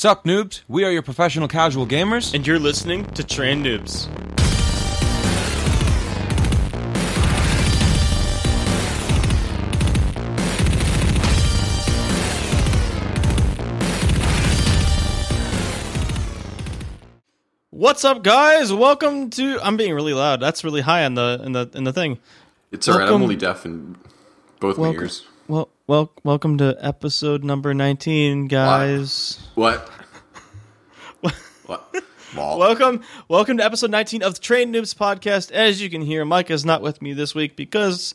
Sup, noobs? We are your professional casual gamers. And you're listening to Train Noobs. What's up, guys? Welcome to. I'm being really loud. That's really high on the in the in the thing. It's alright. I'm Welcome- only deaf in both my Welcome, ears. Well, well, welcome to episode number 19, guys. What? what? Ball. Welcome, welcome to episode 19 of the Train Noobs podcast. As you can hear, Mike is not with me this week because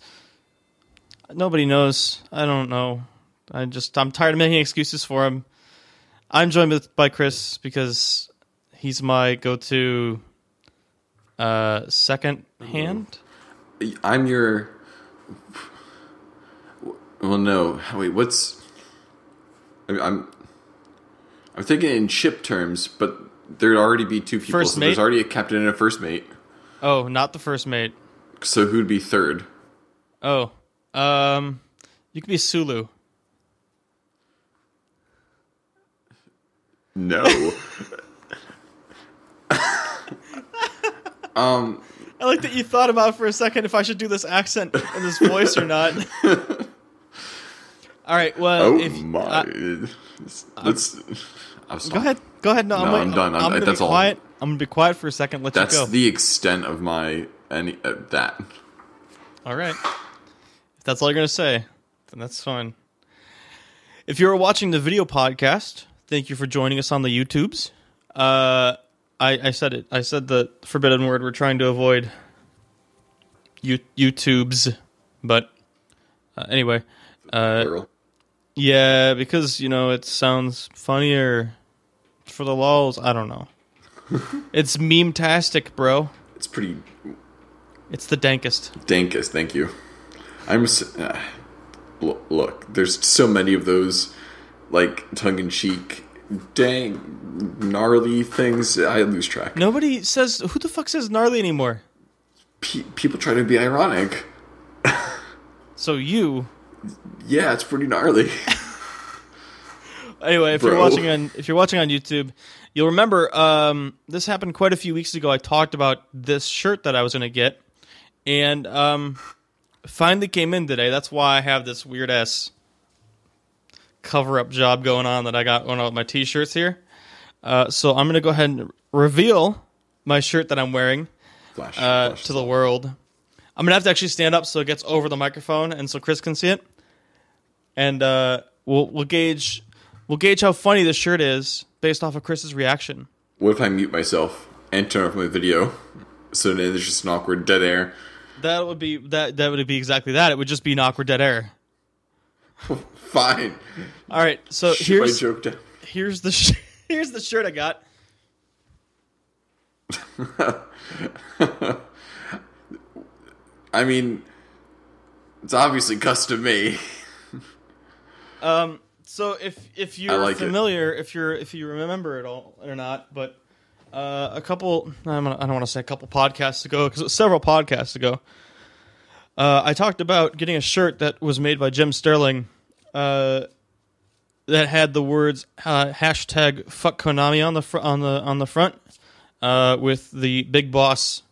nobody knows. I don't know. I just I'm tired of making excuses for him. I'm joined with, by Chris because he's my go-to uh, second hand. I'm your. Well, no. Wait, what's? I- I'm. I'm thinking in ship terms, but there'd already be two people. First so there's already a captain and a first mate. Oh, not the first mate. So who'd be third? Oh, um, you could be Sulu. No. um. I like that you thought about for a second if I should do this accent and this voice or not. All right. Well, Oh if, my. uh, Let's. I'm go ahead. Go ahead. No, I'm, No, I'm done. I'm- I'm gonna that's be all. quiet. I'm gonna be quiet for a second. Let That's you go. the extent of my any uh, that. all right. If that's all you're gonna say, then that's fine. If you're watching the video podcast, thank you for joining us on the YouTubes. Uh, I, I said it. I said the forbidden word. We're trying to avoid you, YouTubes, but uh, anyway. Uh. Yeah, because you know it sounds funnier for the lulls. I don't know. it's meme tastic, bro. It's pretty It's the dankest. dankest. Thank you. I'm. Uh, look, there's so many of those, like tongue in cheek, dang, gnarly things. I lose track. Nobody says who the fuck says gnarly anymore. Pe- people try to be ironic. So you Yeah, it's pretty gnarly. anyway, if you're watching on if you're watching on YouTube, you'll remember um, this happened quite a few weeks ago. I talked about this shirt that I was going to get, and um, finally came in today. That's why I have this weird ass cover up job going on that I got one of my t-shirts here. Uh, so I'm going to go ahead and reveal my shirt that I'm wearing Flash, uh, flash. to the world. I'm gonna have to actually stand up so it gets over the microphone and so Chris can see it. And uh, we'll we'll gauge we'll gauge how funny this shirt is based off of Chris's reaction. What if I mute myself and turn off my video? So then there's just an awkward dead air. That would be that that would be exactly that. It would just be an awkward dead air. Fine. All right, so Shoot my here's joke down. here's the sh- here's the shirt I got. I mean, it's obviously custom made. So if if you're like it. familiar, if you're if you remember it all or not, but uh, a couple I'm gonna, I don't want to say a couple podcasts ago because it was several podcasts ago. Uh, I talked about getting a shirt that was made by Jim Sterling, uh, that had the words uh, hashtag fuck Konami on the fr- on the on the front, uh, with the big boss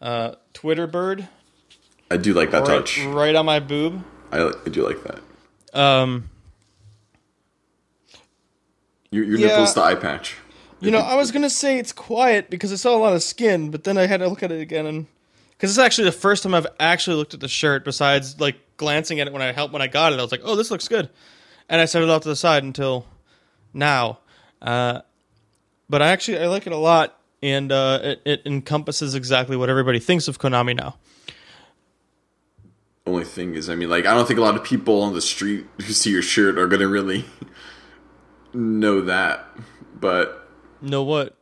uh, Twitter bird I do like that right, touch. right on my boob. I, I do like that. Um, Your, your Yeah. nipple's the eye patch. You know, I was gonna say it's quiet because I saw a lot of skin, but then I had to look at it again, and because it's actually the first time I've actually looked at the shirt. Besides, like glancing at it when I helped when I got it, I was like, "Oh, this looks good," and I set it off to the side until now. Uh, but I actually I like it a lot, and uh, it, it encompasses exactly what everybody thinks of Konami now. Only thing is, I mean, like, I don't think a lot of people on the street who see your shirt are gonna really know that. But Know what?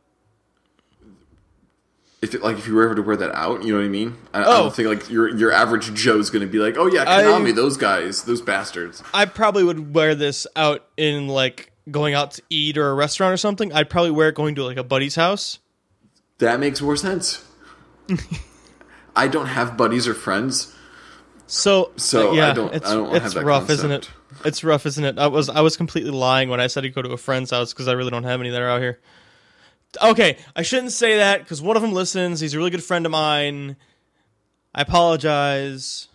if it, like if you were ever to wear that out, you know what I mean? I, I Oh. don't think like your your average Joe's gonna be like, oh yeah, I- Konami, those guys, those bastards. I probably would wear this out in like going out to eat or a restaurant or something. I'd probably wear it going to like a buddy's house. That makes more sense. I don't have buddies or friends So, So, uh, I yeah, don't- it's, I don't it's have that rough, isn't it? It's rough, isn't it? I was I was completely lying when I said he'd go to a friend's house because I really don't have any that are out here. Okay, I shouldn't say that because one of them listens. He's a really good friend of mine. I apologize.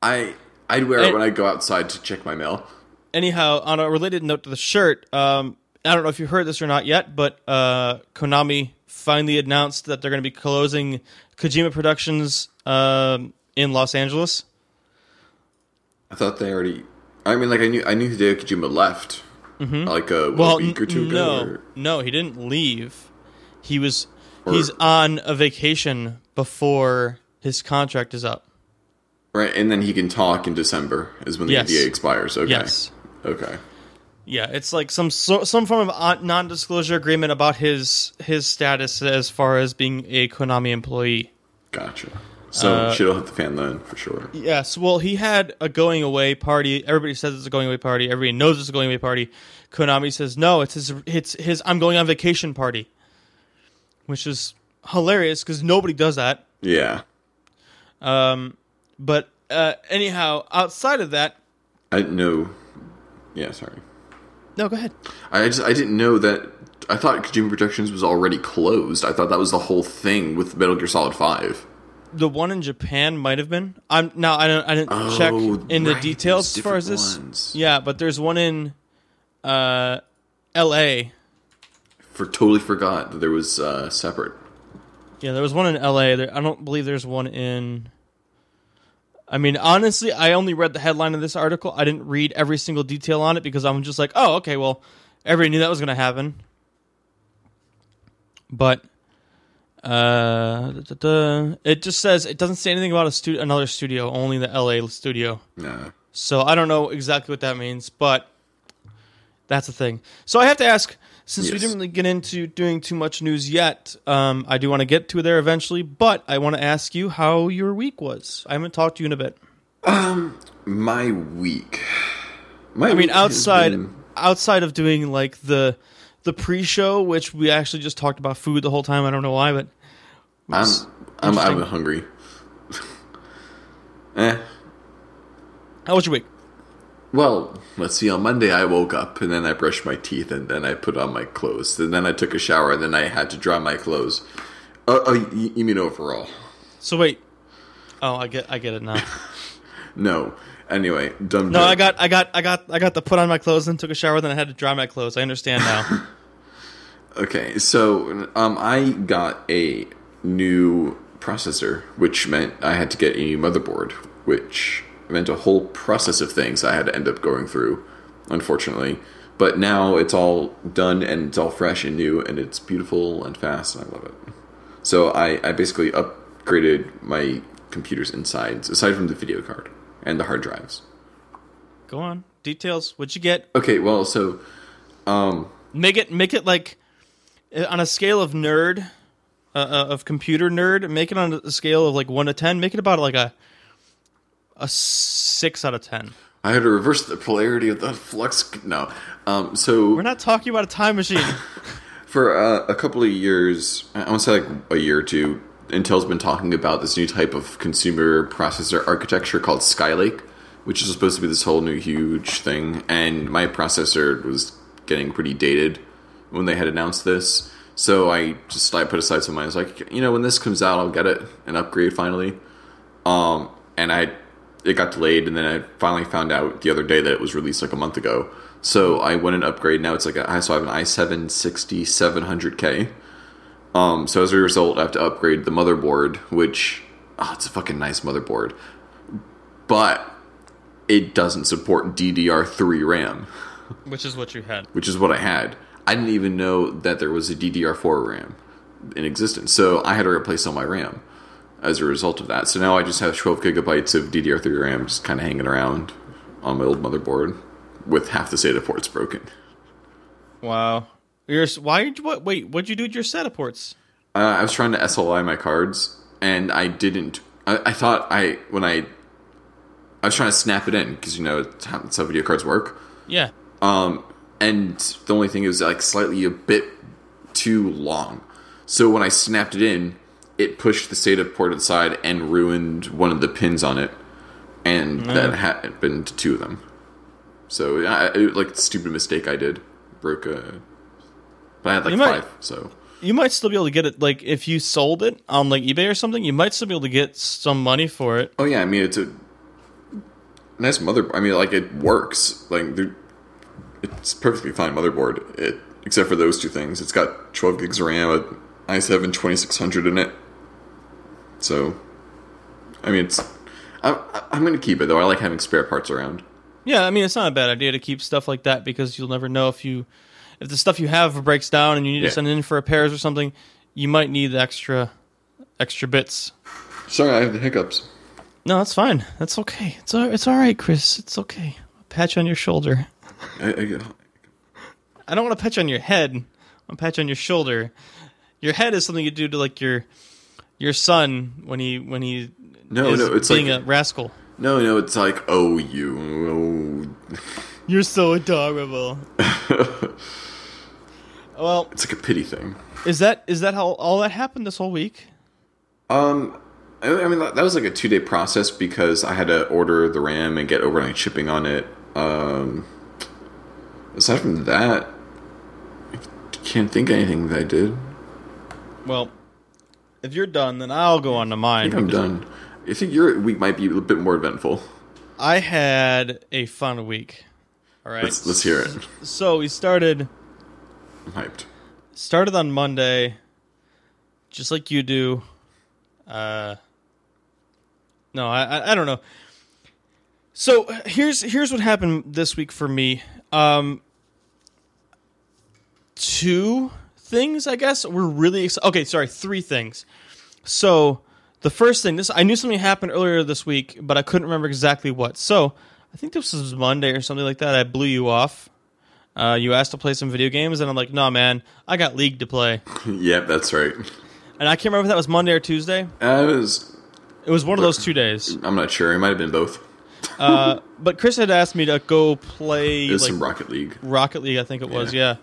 I I'd wear it when I go outside to check my mail. Anyhow, on a related note to the shirt, um, I don't know if you heard this or not yet, but uh, Konami finally announced that they're going to be closing Kojima Productions um, in Los Angeles. I thought they already. I mean, like I knew I knew Hideo Kojima left like a, Mm-hmm. Well, a week or two n- ago. no, or- no, he didn't leave. He was Or- he's on a vacation before his contract is up. right, and then he can talk in December is when the Yes. NDA expires. Okay. Yes. Okay. Yeah, it's like some some form of uh, non-disclosure agreement about his his status as far as being a Konami employee. Gotcha. So Uh, shit'll hit the fan then for sure. Yes, well, he had a going away party. Everybody says it's a going away party. Everybody knows it's a going away party. Konami says no, it's his. It's his. I'm going on vacation party, which is hilarious because nobody does that. Yeah. Um, but uh, anyhow, outside of that, I didn't know. Yeah, sorry. no, go ahead. I just I didn't know that. I thought Kojima Productions was already closed. I thought that was the whole thing with Metal Gear Solid Five. The one in Japan might have been. I'm now. I don't. I didn't Oh, check in the details there's as far as this. ones. Yeah, but there's one in uh, L.A. For totally forgot that there was uh, separate. Yeah, there was one in L.A. There, I don't believe there's one in. I mean, honestly, I only read the headline of this article. I didn't read every single detail on it because I'm just like, oh, okay, well, everybody knew that was going to happen. But uh, da, da, da, it just says it doesn't say anything about a stu- another studio, only the L.A. studio. Nah. So I don't know exactly what that means, but that's the thing. So I have to ask, since we Yes. didn't really get into doing too much news yet, um, I do want to get to there eventually, but I want to ask you how your week was. I haven't talked to you in a bit. Um, My week. My I mean, week outside been- outside of doing like the the pre-show, which we actually just talked about food the whole time. I don't know why, but I'm I'm, I'm hungry. eh. how was your week? Well, let's see. On Monday, I woke up and then I brushed my teeth and then I put on my clothes. And then I took a shower and then I had to dry my clothes. Uh, uh, you, you mean overall? So wait. Oh, I get I get it now. No. Anyway, dumb. No, joke. I got I got I got I got to put on my clothes and took a shower, then I had to dry my clothes. I understand now. Okay, so um, I got a new processor, which meant I had to get a new motherboard, which meant a whole process of things I had to end up going through, unfortunately. But now it's all done and it's all fresh and new and it's beautiful and fast and I love it. So I, I basically upgraded my computer's insides, aside from the video card and the hard drives. Go on. Details. What'd you get? Okay, well, so um Make it make it like uh, on a scale of nerd, uh, uh, of computer nerd. Make it on a scale of like one to ten. Make it about like a a six out of ten. I had to reverse the polarity of the flux. No, um, so We're not talking about a time machine. for uh, a couple of years, I want to say like a year or two, Intel's been talking about this new type of consumer processor architecture called Skylake, which is supposed to be this whole new huge thing. And my processor was getting pretty dated when they had announced this. So I just I put aside some money. I was like, you know, when this comes out, I'll get it and upgrade finally. Um, and I it got delayed, and then I finally found out the other day that it was released like a month ago. So I went and upgraded. Now it's like a, so I have an i7 6700K. Um, so as a result, I have to upgrade the motherboard, which oh, it's a fucking nice motherboard, but it doesn't support DDR3 RAM, Which is what you had. which is what I had. I didn't even know that there was a DDR4 RAM in existence, so I had to replace all my RAM as a result of that. So now I just have 12 gigabytes of DDR3 RAM just kind of hanging around on my old motherboard with half the SATA ports broken. Wow. You're why? did you- What? Wait. What'd you do with your SATA ports? Uh, I was trying to SLI my cards, and I didn't. I, I thought I when I I was trying to snap it in because you know it's how, video cards work. Yeah. Um, and the only thing is like slightly a bit too long. So when I snapped it in, it pushed the SATA port aside and ruined one of the pins on it. and that happened to two of them. So I, it, like stupid mistake I did broke a. But I had like You might- so You might still be able to get it. Like if you sold it on like eBay or something, you might still be able to get some money for it. oh yeah, I mean it's a nice mother. I mean like it works. Like it's perfectly fine motherboard. It except for those two things. It's got 12 gigs of RAM, a i7 2600 in it. So, I mean it's. I, I'm going to keep it though. I like having spare parts around. Yeah, I mean it's not a bad idea to keep stuff like that because you'll never know if you if the stuff you have breaks down and you need Yeah. to send it in for repairs or something. You might need extra extra bits. Sorry, I have the hiccups. No, that's fine. That's okay. It's all, it's all right, Chris. It's okay. I'll pat on your shoulder. I, I, I don't want to patch on your head. I'll pat you on your shoulder. Your head is something you do to like your your son when he when he No, no, it's being like- a rascal. No, no, it's like, oh, you. Oh. You're so adorable. well, It's like a pity thing. is that is that how all that happened this whole week? Um, I, I mean, that that was like a two day process because I had to order the RAM and get overnight shipping on it. Um, aside from that, I can't think of anything that I did. Well, if you're done, then I'll go on to I mine. think I'm done. I think your week might be a bit more eventful. I had a fun week. All right. Let's let's hear it. So we started I'm hyped. started on Monday, just like you do. Uh, no, I, I I don't know. So here's here's what happened this week for me. Um, two things, I guess, were really ex- okay. Sorry, three things. So the first thing, this I knew something happened earlier this week, but I couldn't remember exactly what. So I think this was Monday or something like that. I blew you off. Uh, you asked to play some video games, and I'm like, "No, man, I got League to play." yep, that's right. And I can't remember if that was Monday or Tuesday. Uh, it was. It was one of those two days. I'm not sure. It might have been both. Uh, but Chris had asked me to go play It was like some Rocket League. Rocket League, I think it was, Yeah. yeah.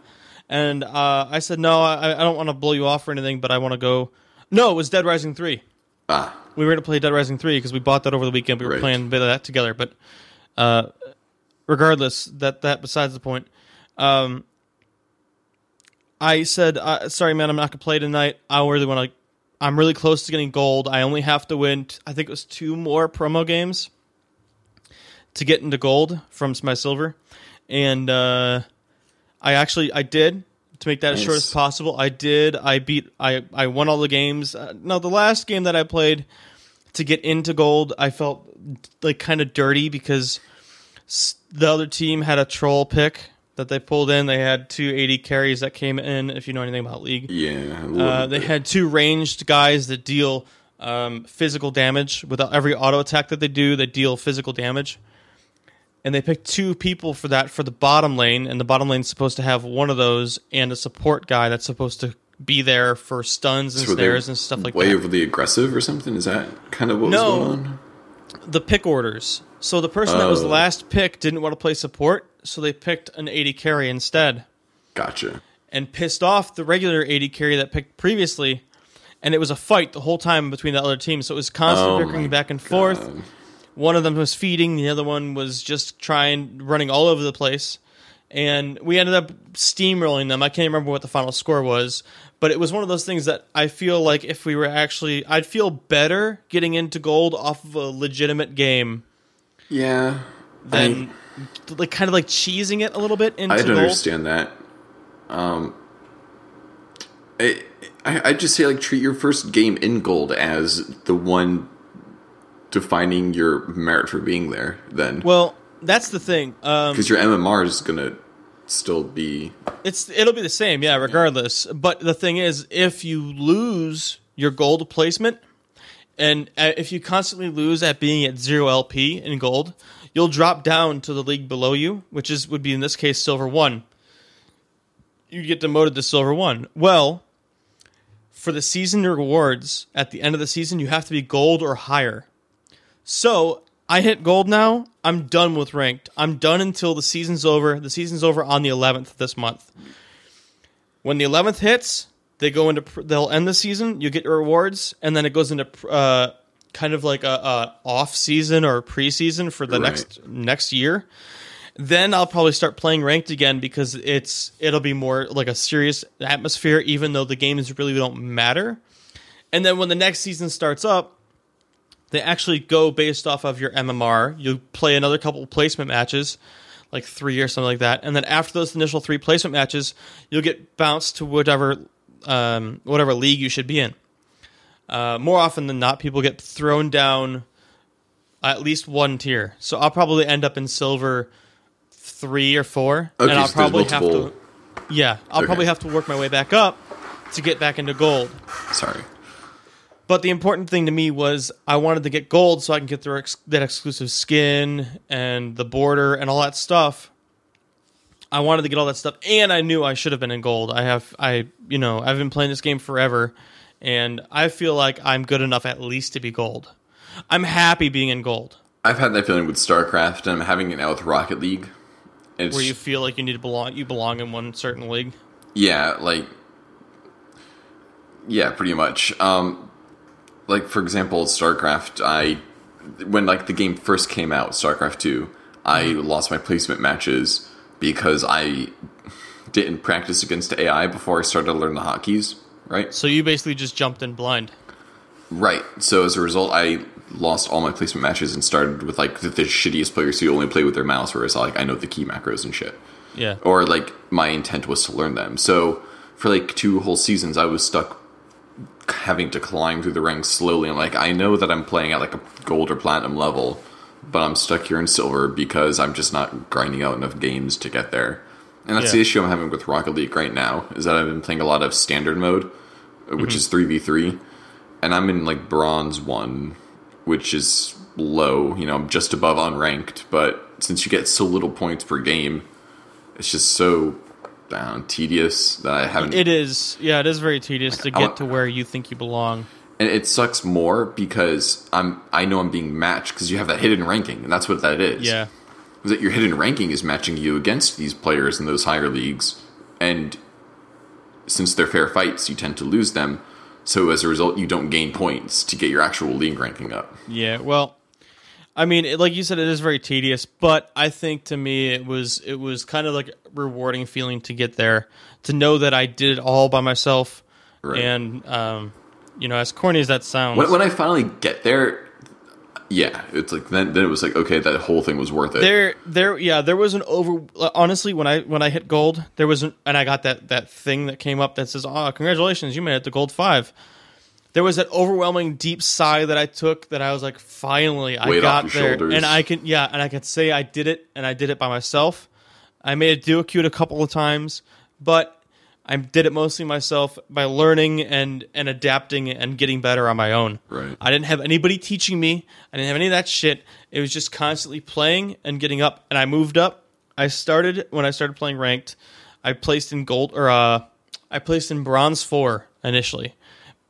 And uh, I said, no, I, I don't want to blow you off or anything, but I want to go. No, it was Dead Rising 3. Ah, We were going to play Dead Rising 3 because we bought that over the weekend. We were Right. playing a bit of that together. But uh, regardless, that, that besides the point. Um, I said, uh, sorry, man, I'm not going to play tonight. I really want to. I'm really close to getting gold. I only have to win, t- I think it was two more promo games to get into gold from my silver. And uh, I actually, I did to make that as short as possible. I did. I beat. I I won all the games. Uh, no, the last game that I played to get into gold, I felt like kind of dirty because the other team had a troll pick that they pulled in. They had two AD carries that came in. If you know anything about league, yeah. uh, they had two ranged guys that deal um, physical damage. With every auto attack that they do, they deal physical damage. And they picked two people for that for the bottom lane, and the bottom lane's supposed to have one of those and a support guy that's supposed to be there for stuns and So snares and stuff like that. way that. overly aggressive or something. Is that kind of what No. was going on? the pick orders. So the person that was Oh. last pick didn't want to play support, so they picked an AD carry instead. Gotcha. and pissed off the regular AD carry that picked previously. And it was a fight the whole time between the other teams. So it was constantly Oh bickering my back and forth. God. One of them was feeding, the other one was just trying, running all over the place. And we ended up steamrolling them. I can't remember what the final score was, but it was one of those things that I feel like if we were actually, I'd feel better getting into gold off of a legitimate game Yeah. than like kind of like cheesing it a little bit into I, gold. understand that. Um, I, I I'd just say like treat your first game in gold as the one defining your merit for being there. Then Well, that's the thing. Um, because your MMR is gonna still be It's it'll be the same, yeah, regardless. But the thing is, if you lose your gold placement, and uh, if you constantly lose at being at zero LP in gold, you'll drop down to the league below you, which is would be in this case silver one. You get demoted to silver one. Well, for the season rewards at the end of the season, you have to be gold or higher. So I hit gold now. I'm done with ranked. I'm done until the season's over. The season's over on the 11th this month. When the 11th hits, they go into pr- they'll end the season. You get your rewards, and then it goes into pr- uh, kind of like a, a off season or preseason for the Right. next next year. Then I'll probably start playing ranked again because it's it'll be more like a serious atmosphere, even though the games really don't matter. And then when the next season starts up, they actually go based off of your MMR. You play another couple placement matches, like three or something like that, and then after those initial three placement matches, you'll get bounced to whatever um, whatever league you should be in. Uh, more often than not, people get thrown down at least one tier. So I'll probably end up in silver three or four, Okay, and I'll so probably have to. Yeah, I'll Okay. probably have to work my way back up to get back into gold. Sorry. But the important thing to me was I wanted to get gold so I can get their ex- that exclusive skin and the border and all that stuff. I wanted to get all that stuff, and I knew I should have been in gold. I have, I, you know, I've been playing this game forever, and I feel like I'm good enough at least to be gold. I'm happy being in gold, I've had that feeling with StarCraft, and I'm having it now with Rocket League. It's, where you feel like you need to belong, you belong in one certain league. yeah, like yeah, pretty much. Um, like for example, StarCraft. I when like the game first came out, StarCraft Two, I lost my placement matches because I didn't practice against AI before I started to learn the hotkeys. Right. So you basically just jumped in blind. Right. So as a result, I lost all my placement matches and started with like the, the shittiest players who only play with their mouse, whereas like I know the key macros and shit. Yeah. Or like my intent was to learn them. So for like two whole seasons, I was stuck having to climb through the ranks slowly. And like I know that I'm playing at like a gold or platinum level, but I'm stuck here in silver because I'm just not grinding out enough games to get there. And that's Yeah. the issue I'm having with Rocket League right now is that I've been playing a lot of standard mode, which is mhm. three v three, and I'm in like bronze one, which is low. You know, I'm just above unranked, but since you get so little points per game, it's just so down tedious that I haven't. It is, yeah, it is very tedious to get want- to where you think you belong. And it sucks more because I'm I know I'm being matched because you have that hidden ranking, and that's what that is. Yeah. is that your hidden ranking is matching you against these players in those higher leagues, and since they're fair fights, you tend to lose them. So as a result, you don't gain points to get your actual league ranking up. Yeah, well, I mean, it, like you said, it is very tedious, but I think to me it was it was kind of like a rewarding feeling to get there, to know that I did it all by myself, Right. and um, you know, as corny as that sounds, When, when I finally get there, yeah, it's like then then it was like okay, that whole thing was worth it. there, there, yeah, there was an over. Honestly, when I when I hit gold, there was an, and I got that that thing that came up that says, "Oh, congratulations, you made it to gold five. There was that overwhelming deep sigh that I took that I was like, finally, I Weight off got there, shoulders. and I can, yeah, and I can say I did it, and I did it by myself. I made it duo queue a couple of times, but I did it mostly myself by learning and and adapting and getting better on my own. Right. I didn't have anybody teaching me. I didn't have any of that shit. It was just constantly playing and getting up. And I moved up. I started when I started playing ranked. I placed in gold or uh, I placed in bronze four initially,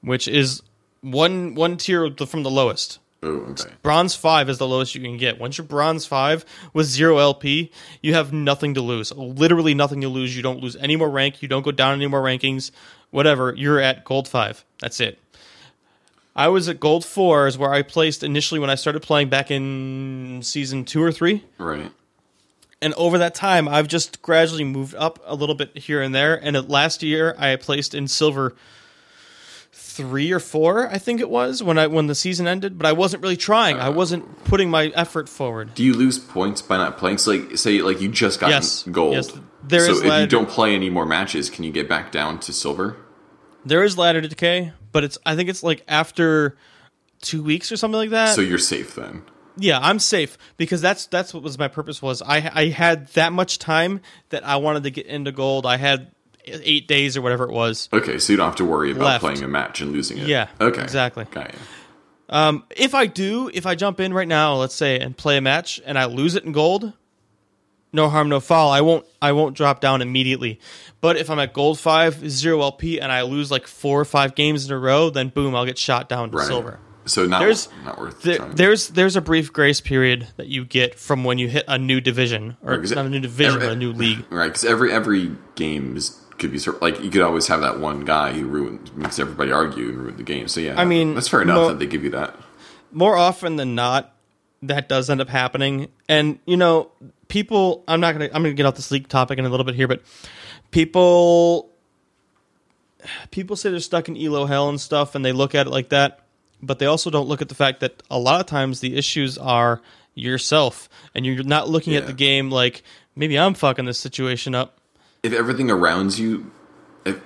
which is one one tier from the lowest. Oh, okay. Bronze five is the lowest you can get. Once you're bronze five with zero LP, you have nothing to lose. Literally nothing to lose. You don't lose any more rank. You don't go down any more rankings. Whatever. You're at gold five. That's it. I was at gold four, is where I placed initially when I started playing back in season two or three. Right. And over that time, I've just gradually moved up a little bit here and there. And at last year, I placed in silver three or four, I think it was when I when the season ended. But I wasn't really trying. I uh. wasn't putting my effort forward. Do you lose points by not playing? So, like, say, like you just got Yes. gold. Yes. There so if you don't play any more matches, can you get back down to silver? There is ladder decay, but it's I think it's like after two weeks or something like that. So you're safe then. yeah, I'm safe because that's that's what was my purpose was. I I had that much time that I wanted to get into gold. I had eight days or whatever it was. Okay, so you don't have to worry about Left. playing a match and losing it. Yeah, Okay. exactly. Got you. Um, if I do, if I jump in right now, let's say, and play a match, and I lose it in gold, no harm, no foul. I won't, I won't drop down immediately. But if I'm at gold five, zero LP, and I lose like four or five games in a row, then boom, I'll get shot down to Right. silver. So not There's- not worth There, there's there's a brief grace period that you get from when you hit a new division, or Right, not a new division, every- but a new league. Right, because every every game is could be like you could always have that one guy who ruins makes everybody argue and ruin the game. So yeah, I mean, that's fair enough that they give you that. more often than not, that does end up happening. And you know, people. I'm not gonna. I'm gonna get off this League topic in a little bit here, but people. People say they're stuck in elo hell and stuff, and they look at it like that, but they also don't look at the fact that a lot of times the issues are yourself, and you're not looking at the game like maybe I'm fucking this situation up. If everything around you, if,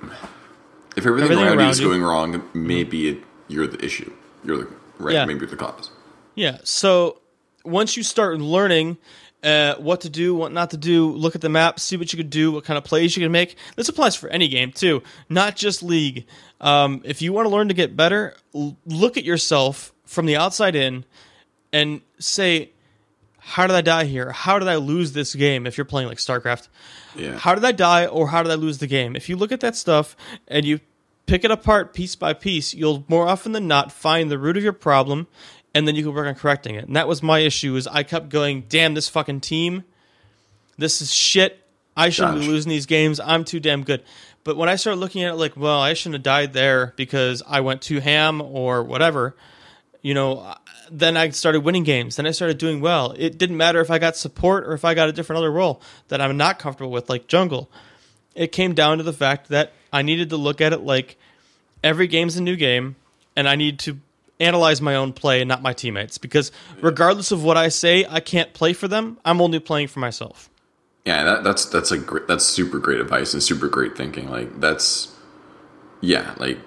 if everything, Everything around, you is you- going wrong, maybe it, you're the issue. You're the right. Yeah. Maybe you're the cause. Yeah. So once you start learning uh, what to do, what not to do, look at the map, see what you could do, what kind of plays you can make. This applies for any game too, not just League. Um, if you want to learn to get better, l- look at yourself from the outside in and say, "How did I die here? How did I lose this game?" If you're playing like StarCraft, Yeah. how did I die or how did I lose the game? If you look at that stuff and you pick it apart piece by piece, you'll more often than not find the root of your problem and then you can work on correcting it. And that was my issue is I kept going, "Damn this fucking team. This is shit. I shouldn't be losing these games. I'm too damn good." But when I started looking at it like, "Well, I shouldn't have died there because I went too ham or whatever." You know, uh, then I started winning games. Then I started doing well. It didn't matter if I got support or if I got a different other role that I'm not comfortable with, like jungle. It came down to the fact that I needed to look at it like every game's a new game, and I need to analyze my own play and not my teammates. Because regardless of what I say, I can't play for them. I'm only playing for myself. Yeah, that, that's that's a great, that's super great advice and super great thinking. Like that's yeah, like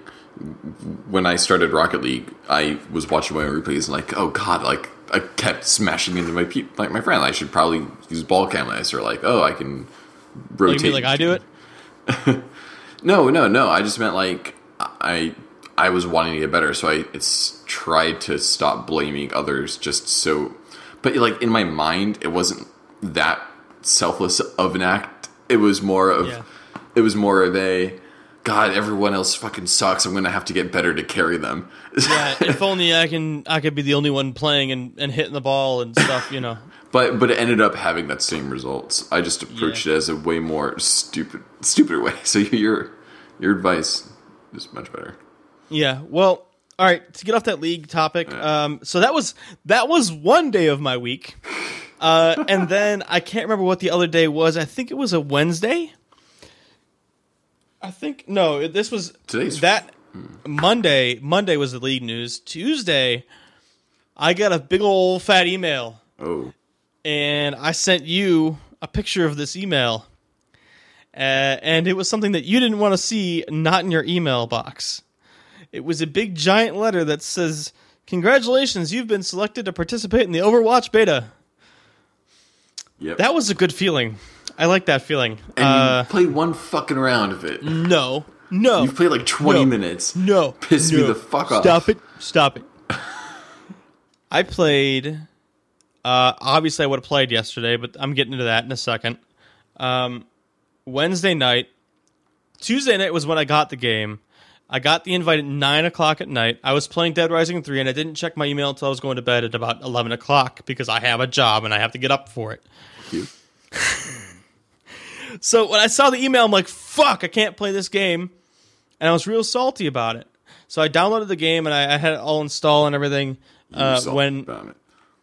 when I started Rocket League, I was watching my own replays and like, oh god, like I kept smashing into my pe- like my friend. I should probably use ball canvas or like, oh, I can oh, rotate. you mean like I do it? No, no, no. I just meant like I I was wanting to get better, so I it's tried to stop blaming others just so but like in my mind it wasn't that selfless of an act. It was more of Yeah. it was more of a God, everyone else fucking sucks. I'm gonna have to get better to carry them. Yeah, if only I can I could be the only one playing and, and hitting the ball and stuff, you know. but but it ended up having that same results. I just approached Yeah. it as a way more stupid stupider way. So your your advice is much better. Yeah. Well, all right. To get off that league topic, um, so that was that was one day of my week, uh, and then I can't remember what the other day was. I think it was a Wednesday. I think no. This was Today's- that Monday. Monday was the league news. Tuesday, I got a big old fat email, Oh. and I sent you a picture of this email. Uh, and it was something that you didn't want to see, not in your email box. It was a big giant letter that says, Congratulations, you've been selected to participate in the Overwatch beta. Yep. That was a good feeling. I like that feeling. and Uh, you played one fucking round of it. no, no, You've played like 20 No. minutes. no. Piss me the fuck off. Stop it. Stop it. I played. Uh, obviously, I would have played yesterday, but I'm getting into that in a second. Um, Wednesday night, Tuesday night was when I got the game. I got the invite at nine o'clock at night. I was playing Dead Rising three, and I didn't check my email until I was going to bed at about eleven o'clock because I have a job and I have to get up for it. You. So when I saw the email, I'm like, "Fuck! I can't play this game," and I was real salty about it. So I downloaded the game and I, I had it all installed and everything. Uh, when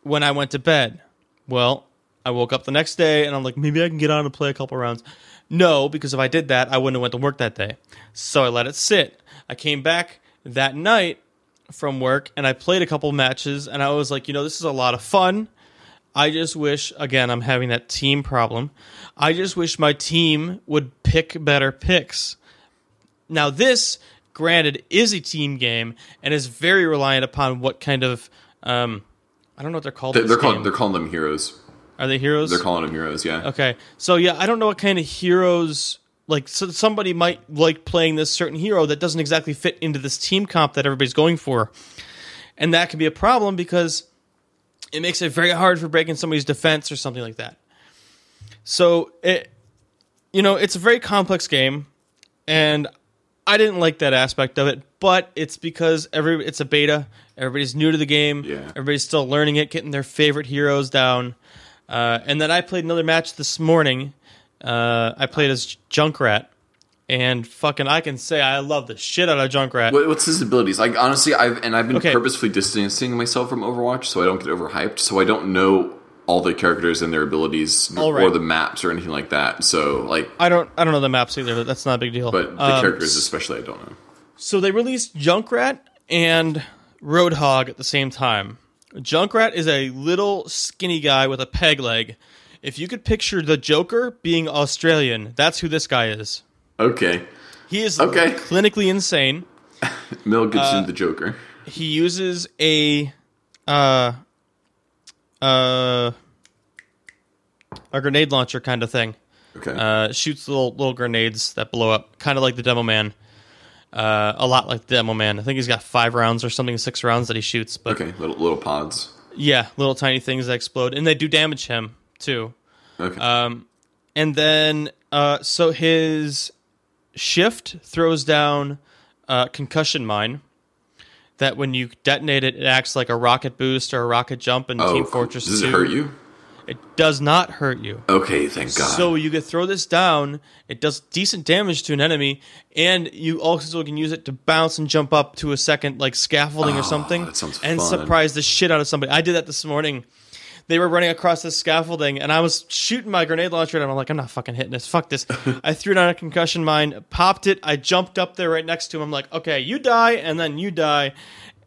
when I went to bed. Well, I woke up the next day and I'm like, maybe I can get on and play a couple rounds. No, because if I did that, I wouldn't have went to work that day. So I let it sit. I came back that night from work and I played a couple matches and I was like, you know, this is a lot of fun. I just wish, again, I'm having that team problem. I just wish my team would pick better picks. Now, this, granted, is a team game and is very reliant upon what kind of, um, I don't know what they're called. They're, they're called they're calling them heroes. Are they heroes? They're calling them heroes. Yeah. Okay, so yeah, I don't know what kind of heroes. Like, so somebody might like playing this certain hero that doesn't exactly fit into this team comp that everybody's going for, and that can be a problem because it makes it very hard for breaking somebody's defense or something like that. So it, you know, it's a very complex game, and I didn't like that aspect of it. But it's because every it's a beta, everybody's new to the game, Yeah. everybody's still learning it, getting their favorite heroes down. Uh, and then I played another match this morning. Uh, I played as Junkrat, and fucking I can say I love the shit out of Junkrat. What, what's his abilities? Like honestly, I've and I've been Okay. purposefully distancing myself from Overwatch so I don't get overhyped. So I don't know all the characters and their abilities All or the maps or anything like that. So like, I don't I don't know the maps either. But that's not a big deal. but the Um, characters especially, I don't know. So they released Junkrat and Roadhog at the same time. Junkrat is a little skinny guy with a peg leg. If you could picture the Joker being Australian, that's who this guy is. Okay, He is Okay. clinically insane. Mel Uh, Gibson, the Joker. He uses a uh uh a grenade launcher kind of thing. Okay, Uh, shoots little little grenades that blow up, kind of like the Demo Man. Uh, a lot like the Demo Man. I think he's got five rounds or something, six rounds that he shoots. But okay, little little pods. yeah, little tiny things that explode, and they do damage him too. Okay, Um, and then uh, so his shift throws down uh, concussion mine. That when you detonate it, it acts like a rocket boost or a rocket jump in oh, Team. Fortress Does 2. it hurt you? It does not hurt you. Okay, thank God. So you could throw this down. It does decent damage to an enemy, and you also can use it to bounce and jump up to a second, like scaffolding or something, Oh, that sounds and fun. surprise the shit out of somebody. I did that this morning. They were running across this scaffolding, and I was shooting my grenade launcher, and I'm like, I'm not fucking hitting this. Fuck this. I threw down a concussion mine, popped it. I jumped up there right next to him. I'm like, okay, you die, and then you die.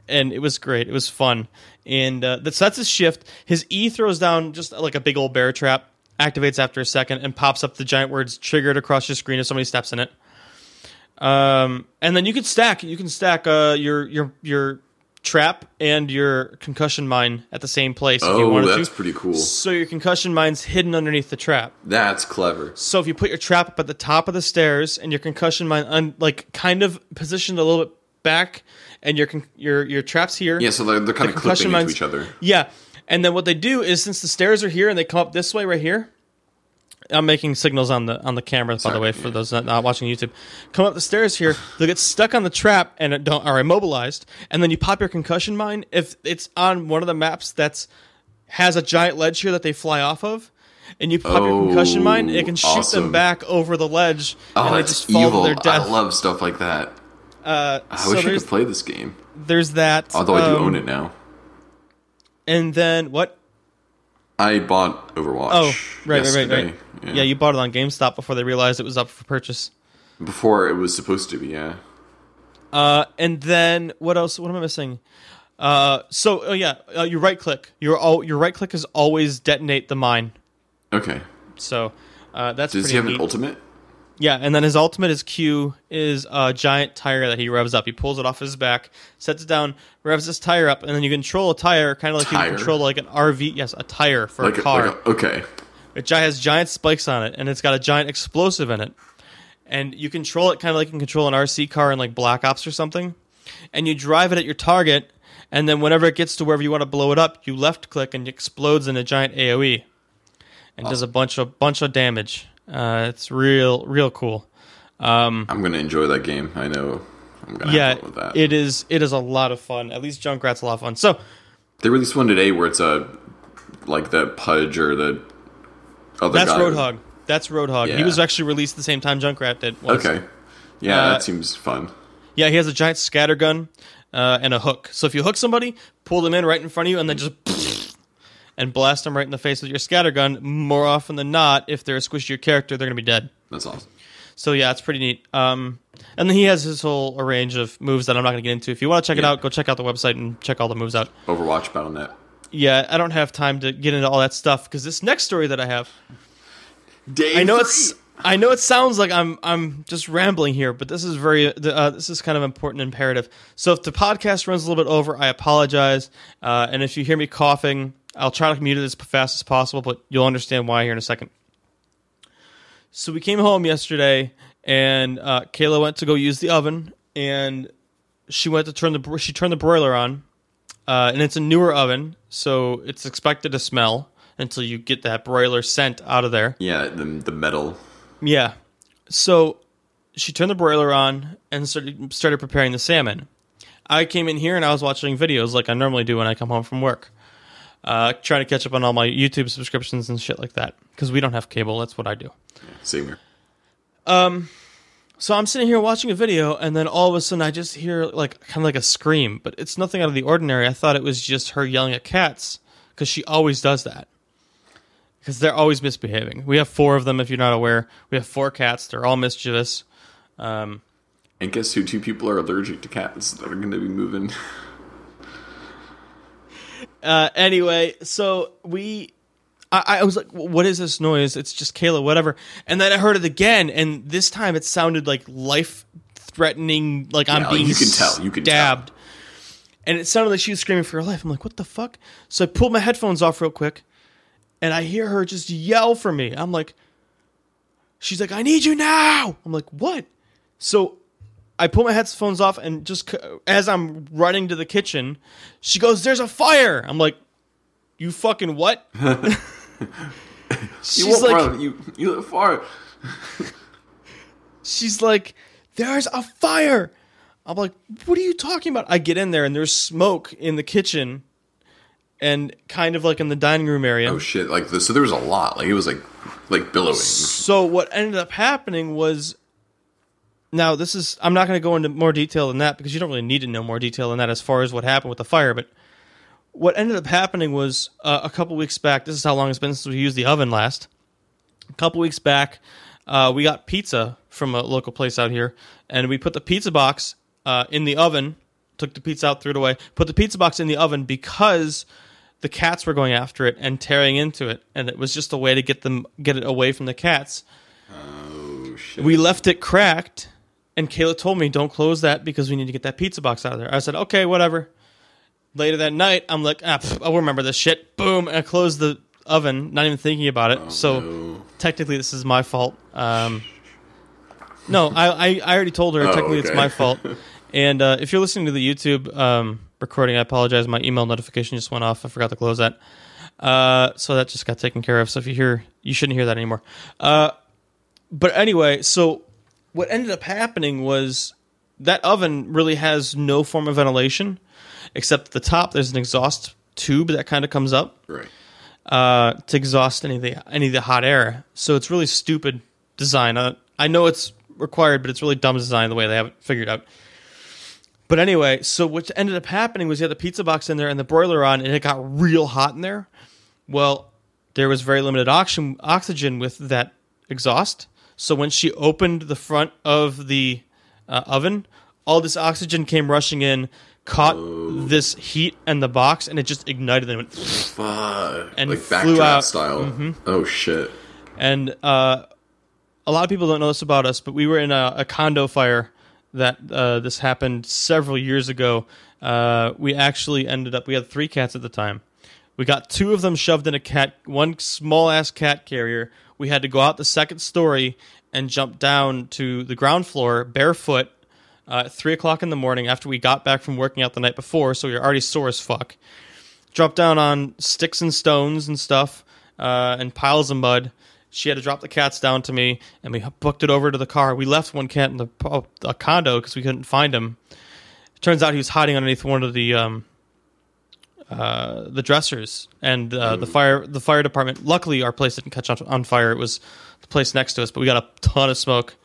And it was great. It was fun. And uh, that's, that's his shift. His E throws down just like a big old bear trap, activates after a second, and pops up the giant words triggered across your screen if somebody steps in it. Um, and then you can stack. You can stack uh, your your your trap and your concussion mine at the same place if you oh, wanted that's to. pretty cool. So your concussion mine's hidden underneath the trap. That's clever. So if you put your trap up at the top of the stairs and your concussion mine un, like kind of positioned a little bit back, and your con- your your traps here. Yeah, so they're, they're kind The of clipping into each other. Yeah. And then what they do is since the stairs are here and they come up this way right here. I'm making signals on the on the camera by the way for yeah. those not, not watching YouTube. Come up the stairs here, they'll get stuck on the trap and don't are immobilized, and then you pop your concussion mine if it's on one of the maps that's has a giant ledge here that they fly off of. And you pop your concussion mine, it can shoot awesome. them back over the ledge, Oh, and they that's just fall evil. to their death. I love stuff like that. uh, I so wish I could play this game. there's that. Although I do um, own it now. And then what? I bought Overwatch. Oh, right, right, right, right. Yeah. you bought it on GameStop before they realized it was up for purchase. Before it was supposed to be, yeah. Uh, and then what else? What am I missing? Uh, so oh yeah, uh, your right click. Your all your right click is always detonate the mine. Okay. So uh, that's Does he have neat. an ultimate? Yeah, and then his ultimate, his Q, is a giant tire that he revs up. He pulls it off his back, sets it down, revs this tire up, and then you control a tire, kind of like Tire? you control like an RV. Yes, a tire for Like a a, car. like a, okay. It has giant spikes on it, and it's got a giant explosive in it. And you control it kind of like you can control an RC car in like Black Ops or something. And you drive it at your target, and then whenever it gets to wherever you want to blow it up, you left click and it explodes in a giant AOE, and does ah. a bunch of bunch of damage. Uh, it's real real cool. Um, I'm gonna enjoy that game. I know. I'm gonna yeah, have fun with that. it is. It is a lot of fun. At least Junkrat's a lot of fun. So they released one today where it's a like the Pudge or the other that's guy. Roadhog. That's Roadhog. He was actually released the same time Junkrat did. was. Okay. Yeah, Uh, that seems fun. Yeah, he has a giant scatter gun uh, and a hook. So if you hook somebody, pull them in right in front of you, and then just and blast them right in the face with your scatter gun. More often than not, if they're a squishier character, they're gonna be dead. That's awesome. So yeah, it's pretty neat. Um, and then he has his whole range of moves that I'm not gonna get into. If you want to check it out, go check out the website and check all the moves out. Overwatch Battle.net. Yeah, I don't have time to get into all that stuff because this next story that I have Day I know three. it's. I know it sounds like I'm I'm just rambling here, but this is very uh, this is kind of important imperative. So if the podcast runs a little bit over, I apologize. Uh, and if you hear me coughing, I'll try to mute it as fast as possible, but you'll understand why here in a second. So we came home yesterday, and uh, Kayla went to go use the oven, and she went to turn the she turned the broiler on, uh, and it's a newer oven, so it's expected to smell until you get that broiler scent out of there. Yeah, the the metal. Yeah. So she turned the broiler on and started started preparing the salmon. I came in here and I was watching videos like I normally do when I come home from work, uh, trying to catch up on all my YouTube subscriptions and shit like that because we don't have cable. That's what I do. Same here. Um, So I'm sitting here watching a video, and then all of a sudden I just hear like kind of like a scream, but it's nothing out of the ordinary. I thought it was just her yelling at cats because she always does that. Because they're always misbehaving. We have four of them, if you're not aware. We have four cats. They're all mischievous. Um, And guess who? Two people are allergic to cats that are going to be moving. uh, anyway, so we, I, I was like, "What is this noise?" It's just Kayla, whatever. And then I heard it again, and this time it sounded like life threatening, like I'm being you can tell, you can tell. stabbed. And it sounded like she was screaming for her life. I'm like, "What the fuck?" So I pulled my headphones off real quick, and I hear her just yell for me. I'm like, she's like, "I need you now." I'm like, "What?" So I pull my headphones off, and just as I'm running to the kitchen, she goes, "There's a fire." I'm like, "You fucking what?" she's like. You you live far. she's like, "There's a fire." I'm like, "What are you talking about?" I get in there, and there's smoke in the kitchen, and kind of like in the dining room area. Oh shit! Like this, so there was a lot. Like it was like like billowing. So what ended up happening was now this is I'm not going to go into more detail than that because you don't really need to know more detail than that as far as what happened with the fire, but what ended up happening was uh, a couple weeks back. This is how long it's been since we used the oven last. A couple weeks back, uh, we got pizza from a local place out here, and we put the pizza box uh, in the oven. Took the pizza out, threw it away. Put the pizza box in the oven because the cats were going after it and tearing into it, and it was just a way to get them get it away from the cats. Oh shit! We left it cracked, and Kayla told me, "Don't close that because we need to get that pizza box out of there." I said, "Okay, whatever." Later that night, I'm like, "Ah, pff, I'll remember this shit." Boom, and I closed the oven, not even thinking about it. so Oh, no. technically, this is my fault. Um, no, I, I I already told her. Oh, technically, it's my fault. And uh, if you're listening to the YouTube um, recording, I apologize. My email notification just went off. I forgot to close that. Uh, so that just got taken care of. So if you hear, you shouldn't hear that anymore. Uh, but anyway, so what ended up happening was that oven really has no form of ventilation, except at the top there's an exhaust tube that kind of comes up right. uh, to exhaust any of the any of the hot air. So it's really stupid design. Uh, I know it's required, but it's really dumb design the way they have it figured out. But anyway, so what ended up happening was you had the pizza box in there and the broiler on, and it got real hot in there. Well, there was very limited oxygen oxygen with that exhaust. So when she opened the front of the uh, oven, all this oxygen came rushing in, caught this heat and the box, and it just ignited and went Fuck. And like flew out. style. Oh shit. And uh, a lot of people don't know this about us, but we were in a, a condo fire that uh, this happened several years ago. Uh, we actually ended up, we had three cats at the time. We got two of them shoved in a cat, one small ass cat carrier. We had to go out the second story and jump down to the ground floor barefoot uh, at three o'clock in the morning after we got back from working out the night before. So we were already sore as fuck. Dropped down on sticks and stones and stuff uh, and piles of mud. She had to drop the cats down to me, and we booked it over to the car. We left one cat in the a condo because we couldn't find him. Turns out he was hiding underneath one of the um, uh, the dressers, and uh, the fire the fire department. Luckily, our place didn't catch on, on fire. It was the place next to us, but we got a ton of smoke.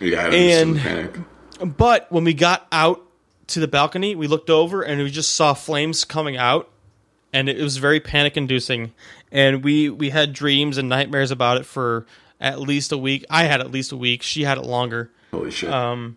Yeah, I And- panic. But when we got out to the balcony, we looked over and we just saw flames coming out, and it was very panic inducing. And we we had dreams and nightmares about it for at least a week. I had at least a week. She had it longer. Holy shit. Um,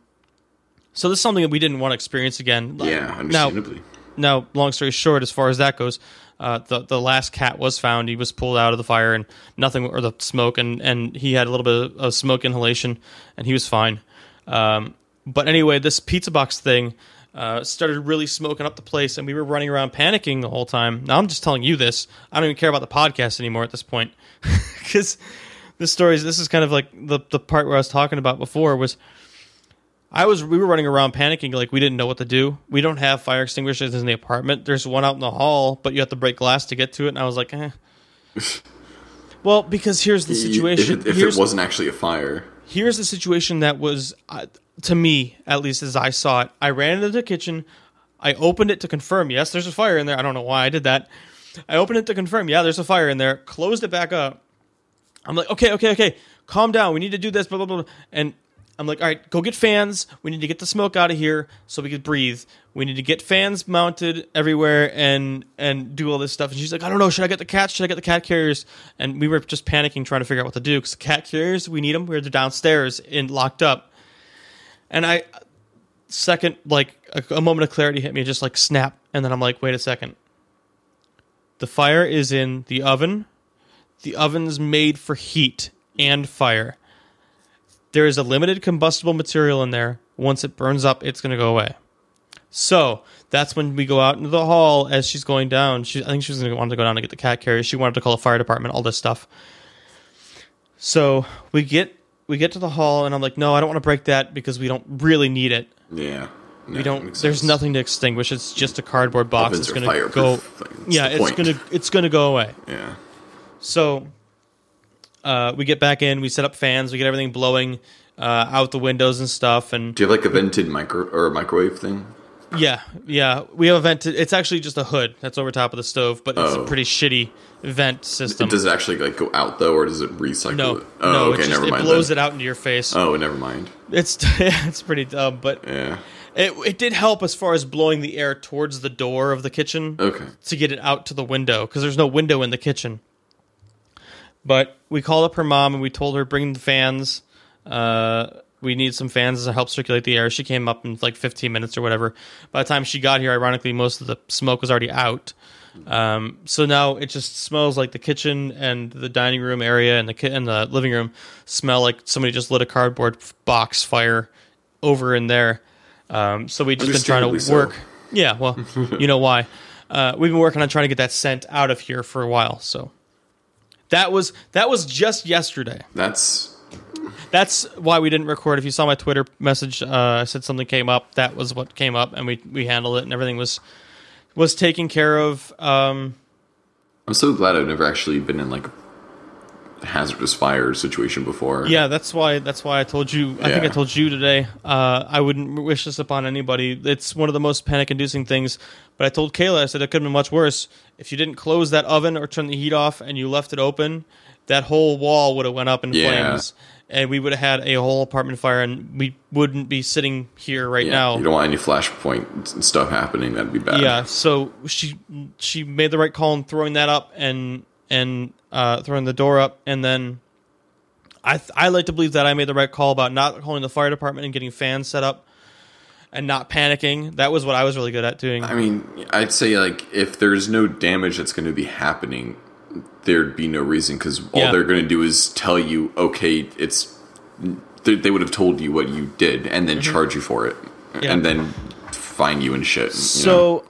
So this is something that we didn't want to experience again. yeah, understandably. now, long story short, as far as that goes, uh, the the last cat was found. He was pulled out of the fire and nothing, or the smoke, and and he had a little bit of smoke inhalation, and he was fine. Um, but anyway, this pizza box thing uh, started really smoking up the place, and we were running around panicking the whole time. Now I'm just telling you this. I don't even care about the podcast anymore at this point because this story is this is kind of like the the part where I was talking about before was. I was we were running around panicking like we didn't know what to do. We don't have fire extinguishers in the apartment. There's one out in the hall, but you have to break glass to get to it. And I was like, eh. well, because here's the situation. If, it, if here's, it wasn't actually a fire, here's the situation that was uh, to me at least as i saw it i ran into the kitchen i opened it to confirm yes there's a fire in there i don't know why i did that i opened it to confirm yeah there's a fire in there closed it back up i'm like okay okay okay calm down we need to do this blah blah blah and I'm like, all right, go get fans. We need to get the smoke out of here so we could breathe. We need to get fans mounted everywhere and and do all this stuff. And she's like, I don't know. Should I get the cats? Should I get the cat carriers? And we were just panicking, trying to figure out what to do because the cat carriers, we need them. We're downstairs and locked up. And I, second, like a, a moment of clarity hit me, just like snap. And then I'm like, wait a second. The fire is in the oven. The oven's made for heat and fire. There is a limited combustible material in there. Once it burns up, it's going to go away. So that's when we go out into the hall as she's going down. She, I think she was going to want to go down to get the cat carrier. She wanted to call the fire department, all this stuff. So we get we get to the hall, and I'm like, no, I don't want to break that because we don't really need it. Yeah. We don't. There's nothing to extinguish. It's just a cardboard box. Ovens it's going to go. Yeah, it's gonna it's gonna go away. Yeah. So uh, we get back in, we set up fans, we get everything blowing uh, out the windows and stuff, and Do you have like a vented micro or a microwave thing? yeah, yeah, we have a vent. It's actually just a hood that's over top of the stove, but it's Oh. a pretty shitty vent system. Does it actually like go out though, or does it recycle no, it? Oh, no, okay, just, never it blows then. it out into your face. Oh, never mind. It's it's pretty dumb, but Yeah. it it did help as far as blowing the air towards the door of the kitchen. Okay. to get it out to the window because there's no window in the kitchen. But we called up her mom and we told her bring the fans. Uh, we need some fans to help circulate the air. She came up in like 15 minutes or whatever. By the time she got here, ironically, most of the smoke was already out. Um, so now it just smells like the kitchen and the dining room area and the ki- and the living room smell like somebody just lit a cardboard box fire over in there. Um, so we just been trying to Understandably so. work. Yeah, well, you know why. Uh, we've been working on trying to get that scent out of here for a while. So that was that was just yesterday. That's That's why we didn't record. If you saw my Twitter message, uh, I said something came up. That was what came up, and we we handled it, and everything was was taken care of. Um, I'm so glad I've never actually been in like hazardous fire situation before. yeah, that's why that's why I told you. I think I told you today. Uh, I wouldn't wish this upon anybody. It's one of the most panic-inducing things. But I told Kayla, I said it could have been much worse if you didn't close that oven or turn the heat off, and you left it open. That whole wall would have went up in Yeah. flames, and we would have had a whole apartment fire, and we wouldn't be sitting here right Yeah, now. You don't want any flashpoint stuff happening. That'd be bad. Yeah, so she she made the right call in throwing that up and and uh, throwing the door up, and then I th- I like to believe that I made the right call about not calling the fire department and getting fans set up and not panicking. That was what I was really good at doing. I mean, I'd say like if there's no damage that's going to be happening, there'd be no reason because all Yeah. they're going to do is tell you, okay, it's. They, they would have told you what you did and then charge you for it, Mm-hmm. Yeah. and then fine you and shit. you know?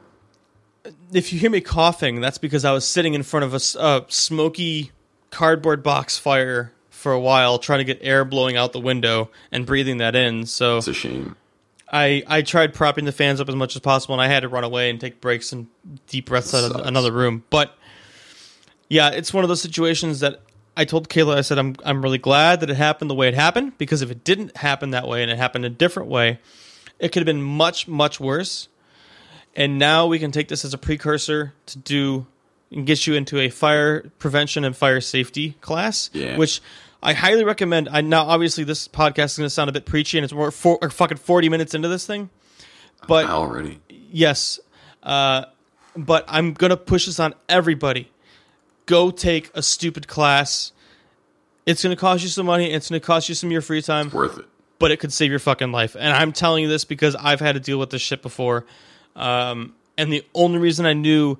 If you hear me coughing, that's because I was sitting in front of a smoky cardboard box fire for a while, trying to get air blowing out the window and breathing that in. So it's a shame. I, I tried propping the fans up as much as possible, and I had to run away and take breaks and deep breaths out of another room. But yeah, it's one of those situations that I told Kayla. I said I'm I'm really glad that it happened the way it happened because if it didn't happen that way and it happened a different way, it could have been much much worse. And now we can take this as a precursor to do and get you into a fire prevention and fire safety class, Yeah. which I highly recommend. I now obviously this podcast is going to sound a bit preachy, and it's more four, fucking forty minutes into this thing. But Already. yes, uh, but I'm gonna push this on everybody. Go take a stupid class. It's gonna cost you some money. It's gonna cost you some of your free time Worth it. but it could save your fucking life. And I'm telling you this because I've had to deal with this shit before. Um, and the only reason I knew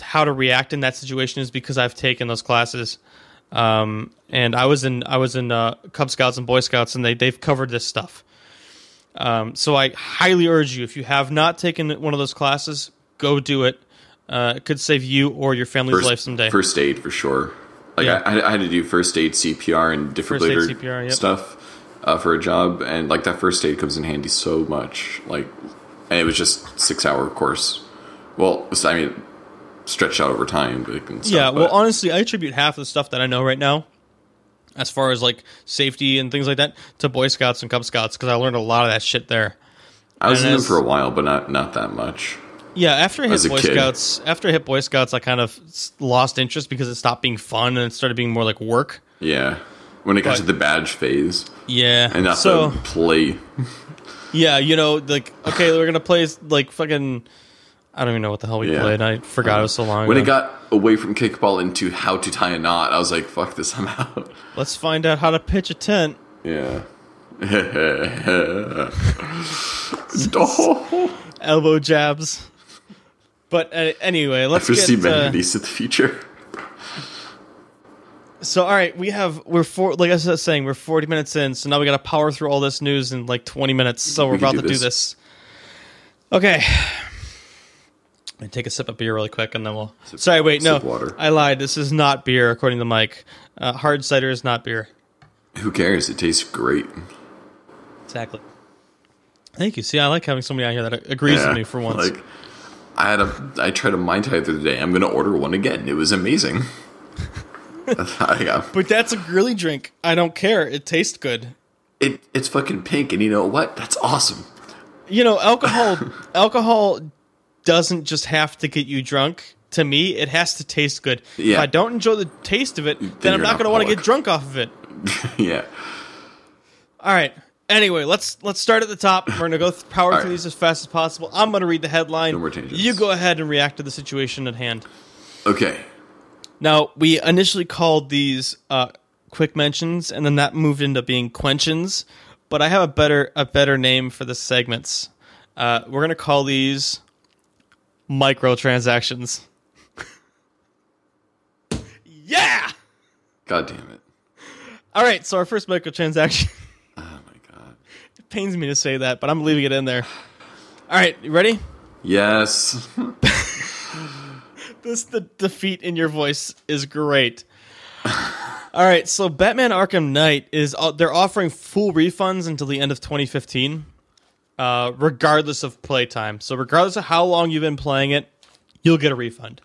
how to react in that situation is because I've taken those classes. Um, and I was in I was in uh, Cub Scouts and Boy Scouts, and they they've covered this stuff. Um, so I highly urge you if you have not taken one of those classes, go do it. Uh, it could save you or your family's First, life someday. First aid for sure. Like Yeah. I, I had to do first aid, CPR, and defibrillator CPR, yep. stuff uh, for a job, and like that first aid comes in handy so much. Like, and it was just six hour course. Well, I mean, stretched out over time. But stuff, yeah, well, but- honestly, I attribute half of the stuff that I know right now, as far as like safety and things like that, to Boy Scouts and Cub Scouts because I learned a lot of that shit there. I was and in them for a while, but not not that much. Yeah, after I hit Boy kid. Scouts, after I hit Boy Scouts, I kind of lost interest because it stopped being fun and it started being more like work. Yeah, when it got But- to the badge phase Yeah. and not so the play. yeah, you know, like okay, we're gonna play like fucking. I don't even know what the hell we Yeah. played. I forgot it was so long When ago. it got away from kickball into how to tie a knot, I was like, "Fuck this, I'm out." Let's find out how to pitch a tent. Yeah. Elbow jabs. But uh, anyway, let's Foresee get. many Uh, of these in the future. So all right, we have we're four. Like I was saying, we're forty minutes in. So now we got to power through all this news in like twenty minutes. So we're We about do to do this. this. Okay. Me take a sip of beer really quick, and then we'll. Sorry, wait, no, water. I lied. This is not beer, according to Mike. Uh, hard cider is not beer. Who cares? It tastes great. Exactly. Thank you. See, I like having somebody out here that agrees with me for once. Like, I had a, I tried a Mai Tai the other day. I'm gonna order one again. It was amazing. Got, but that's a girly drink. I don't care. It tastes good. it, it's fucking pink, and you know what? That's awesome. You know, alcohol alcohol doesn't just have to get you drunk. To me, it has to taste good. Yeah. If I don't enjoy the taste of it, then, Then I'm not going to want to get drunk off of it. yeah. All right. Anyway, let's let's start at the top. We're going to go th- power All through right. these as fast as possible. I'm going to read the headline. No more. You go ahead and react to the situation at hand. Okay. Now, we initially called these uh, quick mentions, and then that moved into being quenchins. But I have a better a better name for the segments. Uh, we're gonna call these microtransactions. yeah. God damn it. All right. So our first microtransaction. Oh my god. it pains me to say that, but I'm leaving it in there. All right. You ready? Yes. This the defeat in your voice is great. All right, so Batman Arkham Knight is uh, they're offering full refunds until the end of 2015, uh, regardless of playtime. So regardless of how long you've been playing it, you'll get a refund.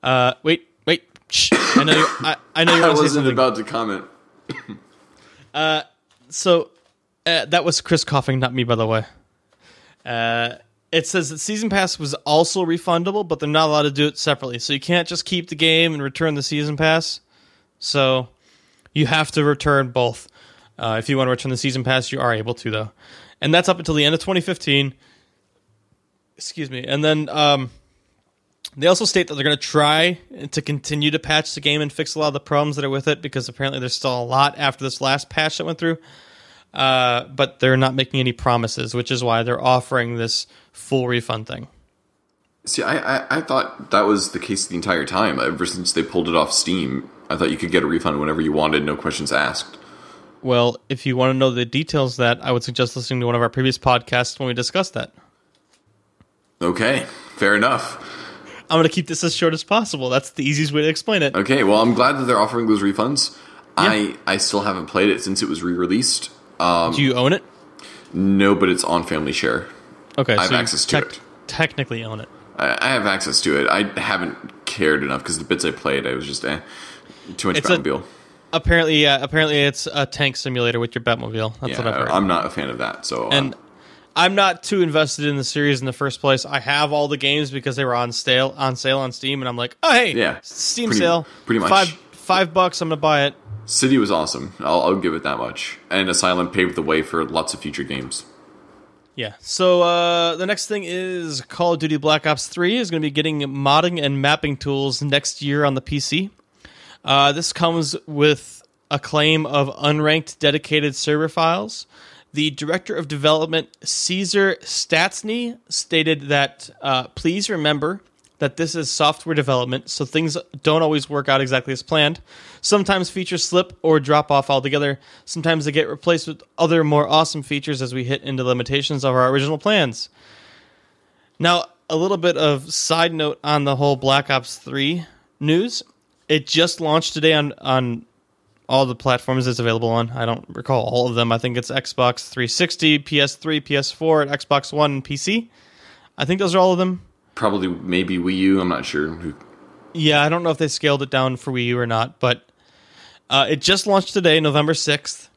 Uh, wait, wait, shh. I know you. I, I know you I want to say wasn't about to comment. so uh, that was Chris coughing, not me, by the way. Uh, it says that season pass was also refundable, but they're not allowed to do it separately. So you can't just keep the game and return the season pass. So you have to return both. Uh, if you want to return the season pass, you are able to though, and that's up until the end of 2015. Excuse me, and then um, they also state that they're going to try to continue to patch the game and fix a lot of the problems that are with it because apparently there's still a lot after this last patch that went through. Uh, but they're not making any promises, which is why they're offering this full refund thing. See, I, I, I thought that was the case the entire time. Ever since they pulled it off Steam, I thought you could get a refund whenever you wanted, no questions asked. Well, if you want to know the details of that, I would suggest listening to one of our previous podcasts when we discussed that. Okay, fair enough. I'm going to keep this as short as possible. That's the easiest way to explain it. Okay, well, I'm glad that they're offering those refunds. I I still haven't played it since it was re-released. Um, Do you own it? no, but it's on Family Share. Okay, I have so access to it. Technically own it. I, I have access to it. I haven't cared enough because the bits I played, I was just eh, too much It's a- Batmobile. Apparently, yeah. Apparently, it's a tank simulator with your Batmobile. That's Yeah, what I've heard. I'm not a fan of that. So and um, I'm not too invested in the series in the first place. I have all the games because they were on sale on sale on Steam, and I'm like, oh hey, Yeah, Steam pretty- sale, pretty much. five five bucks. I'm gonna buy it. City was awesome. I'll, I'll give it that much. And Asylum paved the way for lots of future games. Yeah. So uh, the next thing is Call of Duty Black Ops 3 is going to be getting modding and mapping tools next year on the PC. Uh, this comes with a claim of unranked dedicated server files. The director of development, Cesar Stastny, stated that uh, please remember that this is software development, so things don't always work out exactly as planned. Sometimes features slip or drop off altogether. Sometimes they get replaced with other more awesome features as we hit into limitations of our original plans. Now, a little bit of side note on the whole Black Ops 3 news. It just launched today on on all the platforms it's available on. I don't recall all of them. I think it's Xbox 360, PS3, PS4, and Xbox One, and PC. I think those are all of them. Probably maybe Wii U. I'm not sure. Yeah, I don't know if they scaled it down for Wii U or not, but uh, it just launched today, November 6th,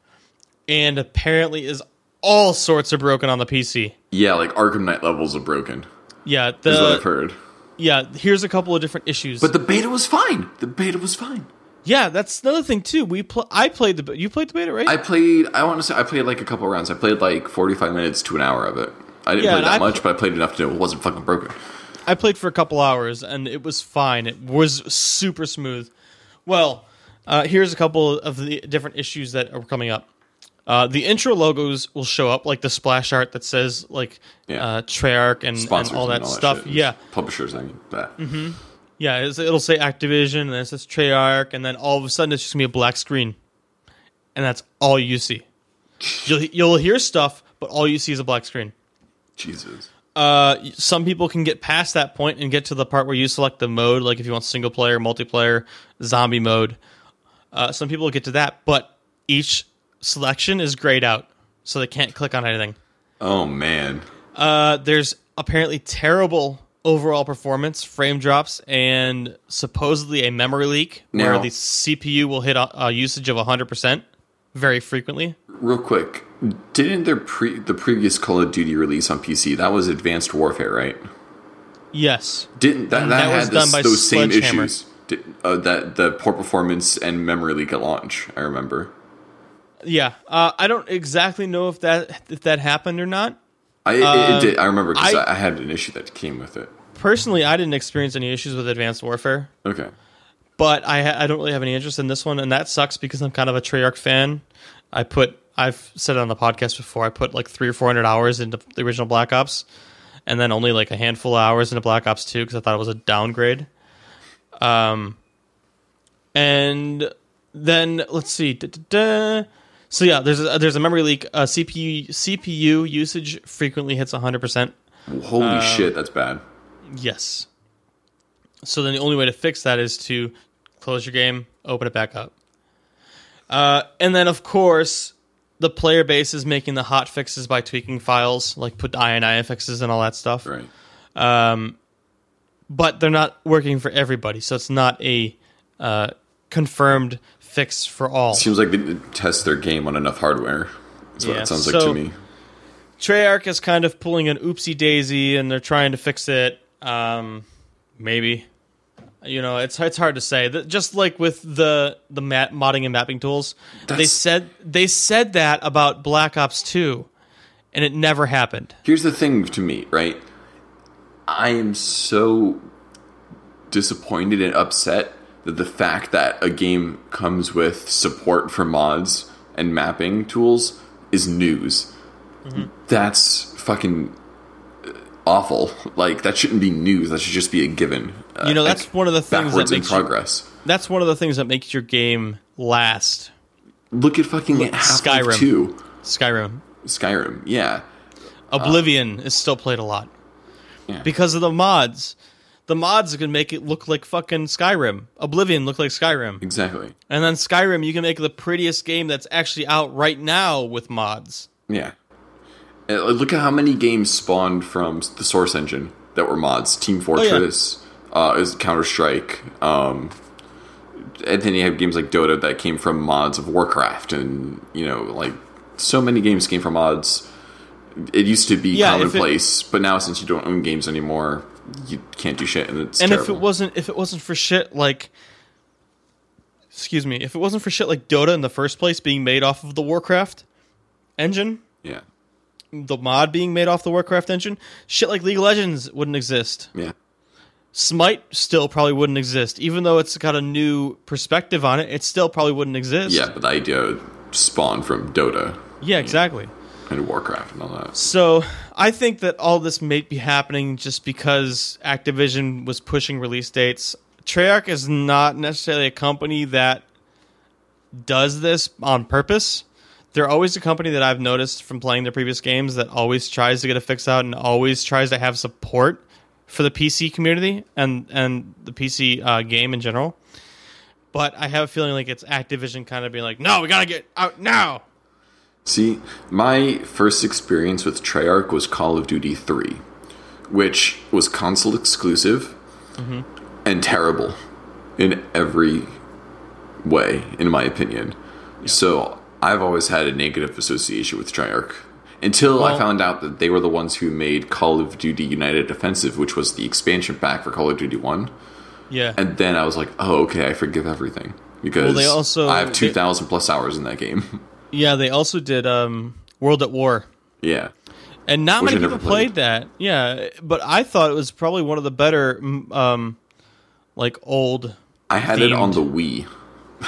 and apparently is all sorts of broken on the PC. Yeah, like Arkham Knight levels are broken. Yeah, Is what I've heard. yeah. Here's a couple of different issues. But the beta was fine. The beta was fine. Yeah, that's another thing too. We pl- I played the you played the beta, right? I played. I want to say I played like a couple rounds. I played like forty five minutes to an hour of it. I didn't Yeah, play that I much, pl- but I played enough to know it wasn't fucking broken. I played for a couple hours and it was fine. It was super smooth. Well, uh, here's a couple of the different issues that are coming up. Uh, the intro logos will show up, like the splash art that says like Yeah. uh, Treyarch and, and Sponsors all that stuff. shit. yeah, publishers. I mean, that. yeah. It's, it'll say Activision and then it says Treyarch, and then all of a sudden it's just gonna be a black screen, and that's all you see. You'll you'll hear stuff, but all you see is a black screen. Jesus. Uh, some people can get past that point and get to the part where you select the mode, like if you want single player, multiplayer, zombie mode. Uh, some people get to that, but each selection is grayed out, so they can't click on anything. Oh man. Uh, there's apparently terrible overall performance, frame drops, and supposedly a memory leak where the CPU will hit a, a usage of 100% very frequently. Real quick, didn't their pre the previous Call of Duty release on PC that was Advanced Warfare, right? Yes. Didn't that, that, that had was done this, by those same issues? Uh, that the poor performance and memory leak at launch. I remember. Yeah. Uh, I don't exactly know if that if that happened or not. I it, it did. I remember because I- I, I had an issue that came with it. Personally, I didn't experience any issues with Advanced Warfare, Okay. but I I don't really have any interest in this one, and that sucks because I'm kind of a Treyarch fan. I put I've said it on the podcast before. I put like three or four hundred hours into the original Black Ops, and then only like a handful of hours into Black Ops Two because I thought it was a downgrade. Um, and then let's see. Da-da-da. So yeah, there's a, there's a memory leak. Uh, CPU CPU usage frequently hits 100 percent. Holy Um, shit, that's bad. Yes. So then the only way to fix that is to close your game, open it back up. Uh, and then, of course, the player base is making the hot fixes by tweaking files, like put INI fixes and all that stuff. Right. But they're not working for everybody, so it's not a uh, confirmed fix for all. Seems like they test their game on enough hardware. That's what it sounds like to me. Treyarch is kind of pulling an oopsie daisy, and they're trying to fix it. Um, maybe, you know, it's it's hard to say. Just like with the the mat, modding and mapping tools, they said they said that about Black Ops Two, and it never happened. Here's the thing to me, right? I am so disappointed and upset that the fact that a game comes with support for mods and mapping tools is news. Mm-hmm. That's fucking uh, awful. Like that shouldn't be news. That should just be a given. Uh, You know, that's one of the things that makes progress. That's one of the things that makes your game last. Look at fucking Half-Life Skyrim. Two, Skyrim, Skyrim. Yeah, Oblivion is still played a lot Yeah. because of the mods. The mods can make it look like fucking Skyrim. Oblivion look like Skyrim. exactly. And then Skyrim, you can make the prettiest game that's actually out right now with mods. Yeah. Uh, Look at how many games spawned from the Source engine that were mods. Team yeah. Fortress, uh, is Counter Strike. Um, and then you have games like Dota that came from mods of Warcraft, and you know, like so many games came from mods. It used to be Yeah, if it- commonplace, but now since you don't own games anymore, you can't do shit, and it's and terrible. if it wasn't if it wasn't for shit like excuse me, if it wasn't for shit like Dota in the first place being made off of the Warcraft engine, yeah, the mod being made off the Warcraft engine, shit like League of Legends wouldn't exist. yeah, Smite still probably wouldn't exist. Even though it's got a new perspective on it, it still probably wouldn't exist. yeah. But the idea spawned from Dota Yeah, exactly. Warcraft and all that. So I think that all this may be happening just because Activision was pushing release dates. Treyarch is not necessarily a company that does this on purpose. They're always a company that I've noticed from playing their previous games that always tries to get a fix out and always tries to have support for the PC community and and the PC uh, game in general. But I have a feeling like it's Activision kind of being like, no, we gotta get out now. See, my first experience with Treyarch was Call of Duty 3, which was console exclusive mm-hmm. and terrible in every way, in my opinion. So I've always had a negative association with Treyarch until I found out that they were the ones who made Call of Duty United Offensive, which was the expansion pack for Call of Duty 1. Yeah. And then I was like, oh, okay, I forgive everything. because Well, also- I have two thousand plus hours in that game. Yeah, they also did um, World at War. yeah, And not Which many people played. played. that. Yeah, but I thought it was probably one of the better, um, like old. I had it on the Wii.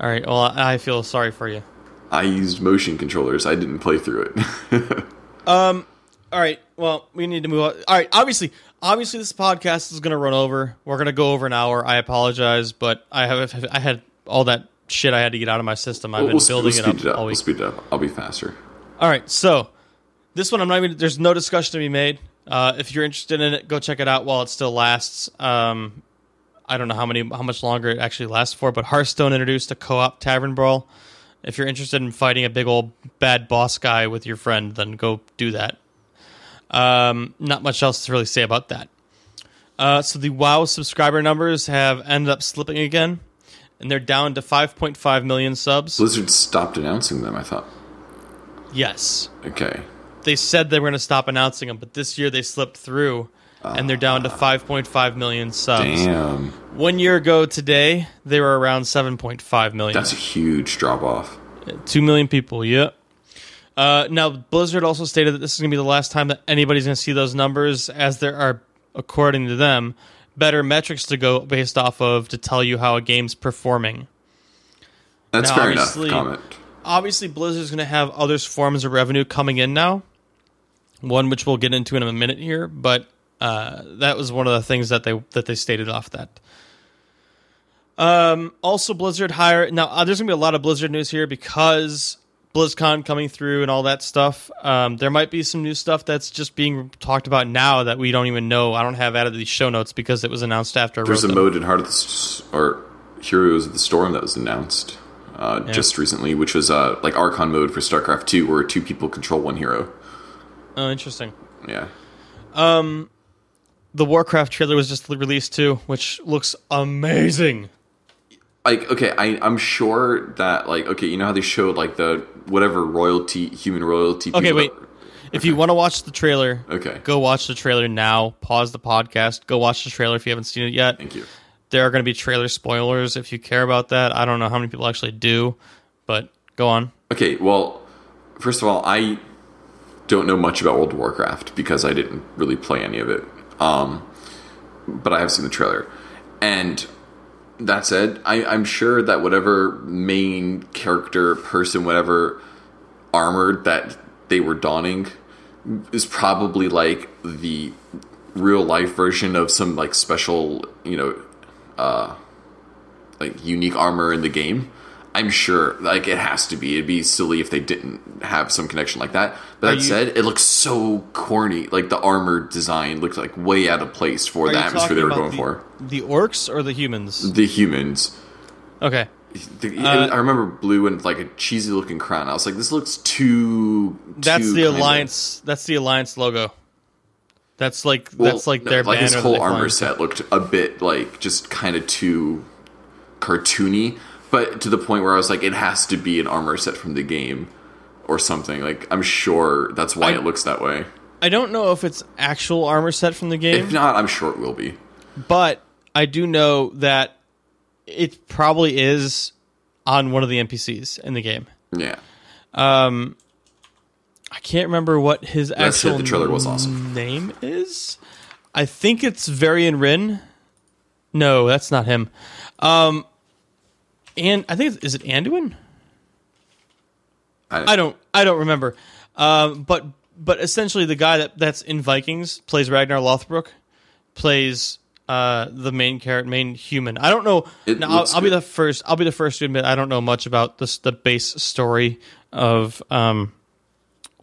All right. Well, I I feel sorry for you. I used motion controllers. I didn't play through it. um. All right. Well, we need to move on. All right. Obviously, obviously, this podcast is going to run over. We're going to go over an hour. I apologize, but I have I had all that shit I had to get out of my system. I've been we'll, we'll building speed it up, it up. all We'll speed it up. I'll be faster. All right, so this one I'm not even. There's no discussion to be made. Uh, if you're interested in it, go check it out while it still lasts. Um, I don't know how many, how much longer it actually lasts for, but Hearthstone introduced a co-op tavern brawl. If you're interested in fighting a big old bad boss guy with your friend, then go do that. Um, not much else to really say about that. Uh, so the WoW subscriber numbers have ended up slipping again, and they're down to 5.5 million subs. Blizzard stopped announcing them. I thought. Yes. Okay. they said they were going to stop announcing them, but this year they slipped through, and they're down to 5.5 million subs. Damn, One year ago today, they were around 7.5 million. that's a huge drop off. Two million people. Yep. Uh, now Blizzard also stated that this is going to be the last time that anybody's going to see those numbers, as there are, according to them, better metrics to go based off of to tell you how a game's performing. That's Now, fair enough. obviously- Comment. obviously Blizzard's going to have other forms of revenue coming in now. One which we'll get into in a minute here, but uh, that was one of the things that they that they stated off that. Um, also, Blizzard hire now. Uh, there's going to be a lot of Blizzard news here because BlizzCon coming through and all that stuff. Um, there might be some new stuff that's just being talked about now that we don't even know. I don't have added to these show notes because it was announced after. There's a them. mode in Heart of the S- or Heroes of the Storm that was announced uh, just recently, which was uh, like Archon mode for StarCraft 2, where two people control one hero. Oh, interesting. Yeah. Um, The Warcraft trailer was just released too, which looks amazing. Like, okay, I, I'm sure that, like, okay, you know how they showed, like, the whatever royalty, human royalty. Okay, wait. If you want to watch the trailer, Okay. go watch the trailer now. Pause the podcast. Go watch the trailer if you haven't seen it yet. Thank you. There are going to be trailer spoilers if you care about that. I don't know how many people actually do, but go on. Okay, well, first of all, I don't know much about World of Warcraft because I didn't really play any of it. Um, but I have seen the trailer. And that said, I, I'm sure that whatever main character, person, whatever armor that they were donning is probably like the real life version of some like special, you know, uh, like unique armor in the game. I'm sure, like it has to be. It'd be silly if they didn't have some connection like that. But that you- said, it looks so corny. Like the armor design looked like way out of place for the atmosphere they were going about for. the, the orcs or the humans? The humans. Okay. The- Uh, I remember blue and like a cheesy looking crown. I was like, this looks too. That's too the alliance. That's the alliance logo. That's like Well, that's like no, their like banner. his whole armor set looked a bit like just kind of too cartoony, but to the point where I was like, it has to be an armor set from the game or something. Like I'm sure that's why I- it looks that way. I don't know if it's actual armor set from the game. If not, I'm sure it will be. but I do know that it probably is on one of the NPCs in the game. Yeah. Um, I can't remember what his actual The trailer was awesome. name is. I think it's Varian Wrynn. No, that's not him. Um, and I think it's, is it Anduin? I don't I don't remember. Um, but but essentially the guy that that's in Vikings plays Ragnar Lothbrok, plays uh the main character, main human. I don't know. Now, I'll, I'll be the first. I'll be the first to admit I don't know much about this the base story of um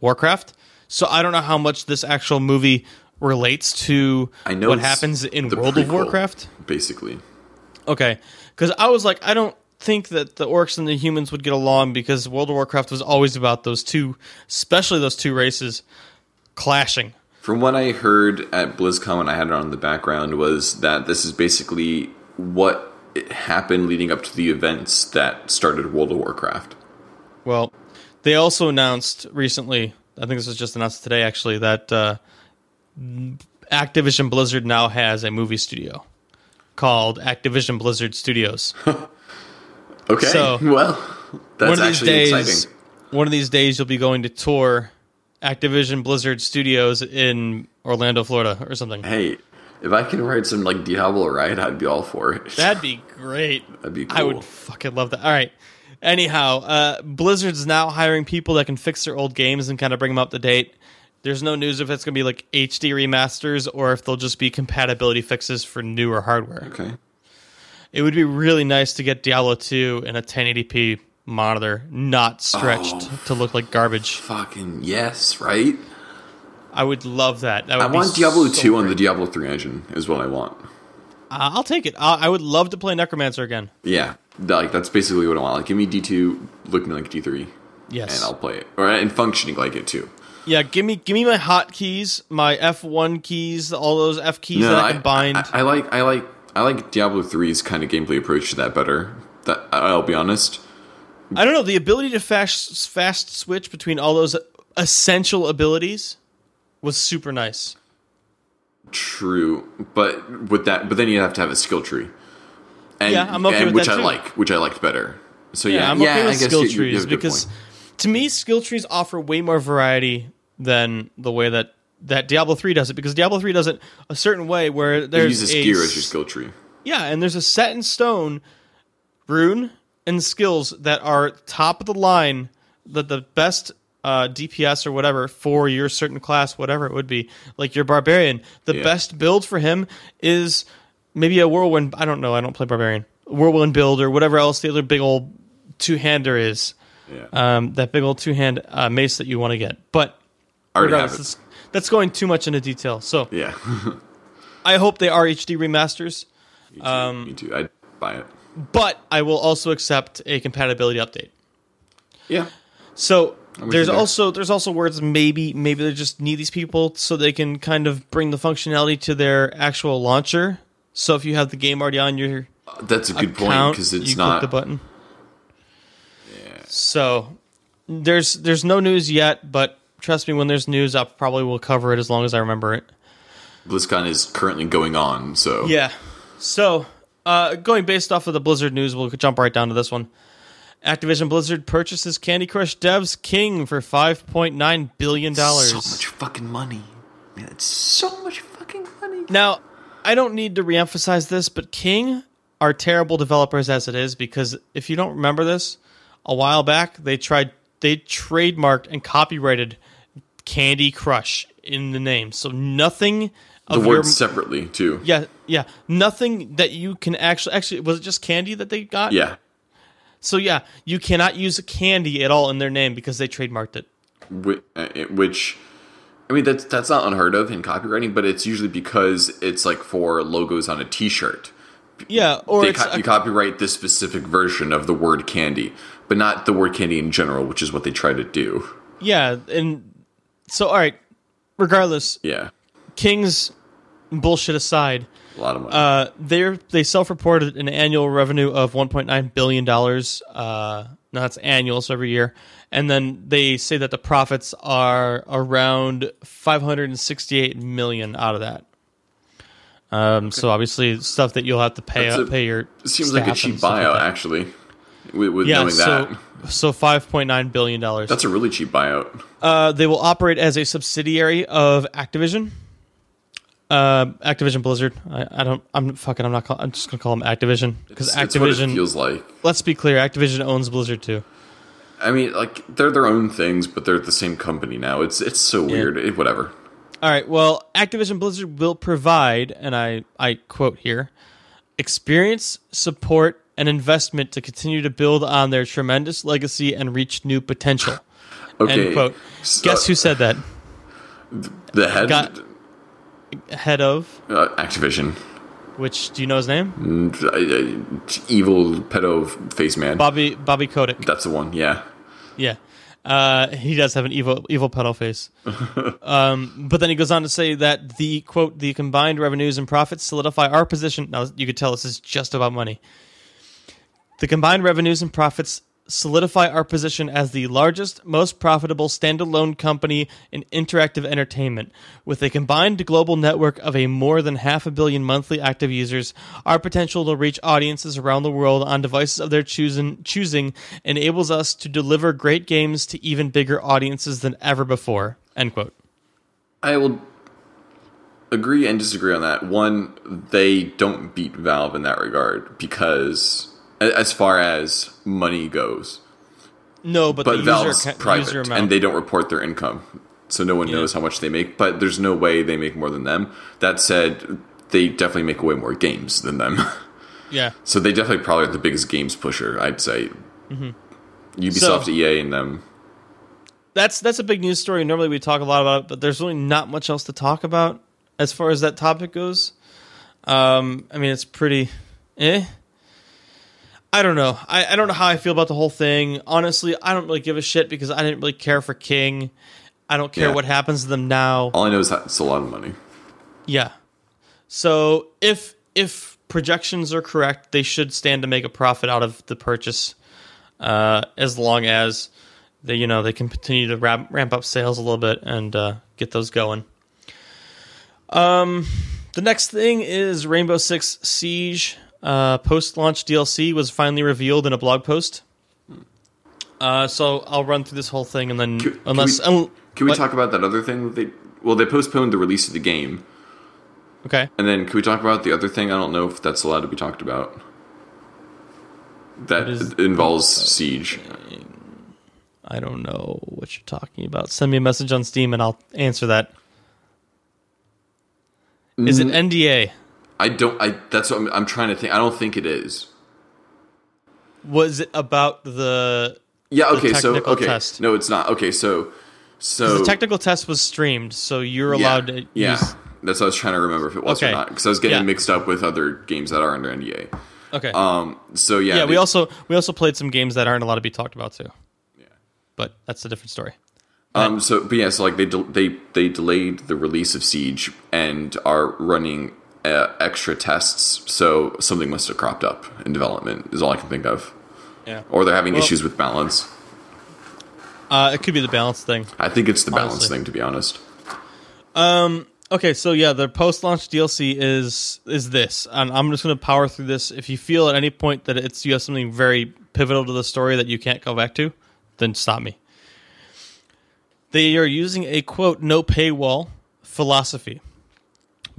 Warcraft. So I don't know how much this actual movie relates to I know what happens in the World of Warcraft. basically. Okay, because I was like, I don't think that the orcs and the humans would get along because World of Warcraft was always about those two, especially those two races clashing. From what I heard at BlizzCon when I had it on in the background was that this is basically what happened leading up to the events that started World of Warcraft. Well, they also announced recently. I think this was just announced today, actually, that uh, Activision Blizzard now has a movie studio called Activision Blizzard Studios. Okay. So- well, that's one of these actually days, exciting. one of these days, you'll be going to tour Activision Blizzard Studios in Orlando, Florida, or something. Hey, if I can write some like Diablo right, I'd be all for it. That'd be great. That'd be I would fucking love that. All right. Anyhow, uh, Blizzard's now hiring people that can fix their old games and kind of bring them up to date. There's no news if it's going to be like HD remasters or if they'll just be compatibility fixes for newer hardware. okay. It would be really nice to get Diablo 2 in a 1080p monitor, not stretched Oh. to look like garbage. Fucking yes, right? I would love that. that would I want Diablo so 2 on the. Diablo 3 engine is what I want. Uh, I'll take it. I I would love to play Necromancer again. Yeah. Like that's basically what I want. Like give me D2 looking like D3 Yes. and I'll play it. Or and functioning like it too. Yeah, give me give me my hotkeys, my F1 keys, all those F keys that I can bind. I, I like I like I like Diablo 3's kind of gameplay approach to that better. That I'll be honest. I don't know the ability to fast fast switch between all those essential abilities was super nice. True, but with that, but then you have to have a skill tree. And, Yeah, I'm okay with which that I too. like, which I liked better. So yeah, Yeah, I'm yeah, okay with skill you- you trees a good because to me skill trees offer way more variety than the way that that Diablo 3 does it because Diablo 3 does it a certain way where you there's use a gear as your skill tree. Yeah, and there's a set in stone rune and skills that are top of the line that the best uh, DPS or whatever for your certain class, whatever it would be, like your barbarian. The Yeah. best build for him is maybe a whirlwind. I don't know. I don't play barbarian. Whirlwind build or whatever else the other big old two hander is. Yeah, Um, that big old two hand uh, mace that you want to get. But I already have it. That's, going too much into detail. So Yeah, I hope they are HD remasters. me too. Um, me too. I'd buy it. but I will also accept a compatibility update. Yeah, So there's also there's also words maybe maybe they just need these people so they can kind of bring the functionality to their actual launcher. So if you have the game already on your uh, that's a good point account, because you it's click not. the button. Yeah. So there's there's no news yet, but trust me, when there's news, I probably will cover it as long as I remember it. BlizzCon is currently going on, so Yeah. So, uh, going based off of the Blizzard news, we'll jump right down to this one. Activision Blizzard purchases Candy Crush devs King for five point nine billion dollars. so much fucking money. Man, it's so much fucking money. Now, I don't need to reemphasize this, but King are terrible developers as it is because if you don't remember this, a while back they tried they trademarked and copyrighted Candy Crush in the name. So nothing The of your words separately too. yeah, yeah, nothing that you can actually actually was it just candy that they got? Yeah, So yeah, you cannot use candy at all in their name because they trademarked it. Uh, which I mean that's that's not unheard of in copywriting, but it's usually because it's like for logos on a T-shirt. Yeah, or They co- a- you copyright this specific version of the word candy, but not the word candy in general, which is what they try to do. yeah, and so all right. Regardless, Yeah, King's bullshit aside, a lot of money. uh, they they self-reported an annual revenue of 1.9 billion dollars. Uh, no, that's annual, so every year, and then they say that the profits are around 568 million out of that. Um, so obviously stuff that you'll have to pay a- pay your seems like a cheap and like buyout, actually. With, with Yeah, knowing so that, so 5.9 billion dollars. that's a really cheap buyout. Uh, they will operate as a subsidiary of Activision. Uh, Activision Blizzard. I, I don't. I'm fucking. I'm not. Call, I'm just gonna call them Activision because It's what it Activision. feels like. let's be clear. Activision owns Blizzard too. I mean, like they're their own things, but they're the same company now. It's it's so weird. It, whatever. All right. Well, Activision Blizzard will provide, and I I quote here, experience, support, and investment to continue to build on their tremendous legacy and reach new potential. Okay. End quote. So- Guess who said that? The head, Got- Head of uh, Activision, which do you know his name? Mm, uh, uh, evil pedo face man. Bobby Bobby Kotick. That's the one. Yeah. Yeah. Uh, he does have an evil evil pedal face. um, but then he goes on to say that the quote the combined revenues and profits solidify our position. Now you could tell this is just about money. The combined revenues and profits solidify our position as the largest, most profitable standalone company in interactive entertainment. With a combined global network of a more than half a billion monthly active users, our potential to reach audiences around the world on devices of their choosing, choosing enables us to deliver great games to even bigger audiences than ever before. End quote. I will agree and disagree on that. One, they don't beat Valve in that regard because, as far as money goes, No, but, but the user, Valve's ca- private user amount. and they don't report their income, so no one Yeah. knows how much they make. But there's no way they make more than them. That said, they definitely make way more games than them. yeah. so they definitely probably are the biggest games pusher. I'd say. Mm-hmm. Ubisoft, So- EA, and them. that's that's a big news story. Normally we talk a lot about it, but there's really not much else to talk about as far as that topic goes. Um, I mean, it's pretty, eh. I don't know. I, I don't know how I feel about the whole thing. Honestly, I don't really give a shit because I didn't really care for King. I don't care Yeah. what happens to them now. All I know is that it's a lot of money. Yeah. So if if projections are correct, they should stand to make a profit out of the purchase, uh, as long as they you know they can continue to ramp, ramp up sales a little bit and uh, get those going. Um, the next thing is Rainbow Six Siege. Uh, Post launch DLC was finally revealed in a blog post. Uh, so I'll run through this whole thing and then Can- can unless we- un- Can we talk about that other thing they? Well, they postponed the release of the game, okay. and then can we talk about the other thing? I don't know if that's allowed to be talked about. That is- involves Siege. I don't know what you're talking about. Send me a message on Steam and I'll answer that. Is it NDA? I don't. I. That's what I'm, I'm trying to think. I don't think it is. Was it about the Yeah. Okay. So technical okay. test. No, it's not. Okay. So. So the technical test was streamed, so you're yeah, allowed to Yeah. use That's what I was trying to remember if it was Okay. or not because I was getting Yeah. mixed up with other games that are under NDA. Okay. Um. So yeah. yeah, we also we also played some games that aren't allowed to be talked about too. Yeah. But that's a different story. Um. So, but yeah. So like they del- they they delayed the release of Siege and are running uh, extra tests. So something must have cropped up in development. Is all I can think of. Yeah. Or they're having Well- issues with balance. Uh, it could be the balance thing. I think it's the balance Honestly. thing, to be honest. Um. Okay, so yeah, the post-launch DLC is is this, and I'm just going to power through this. If you feel at any point that it's you have something very pivotal to the story that you can't go back to, then stop me. They are using a quote no paywall philosophy.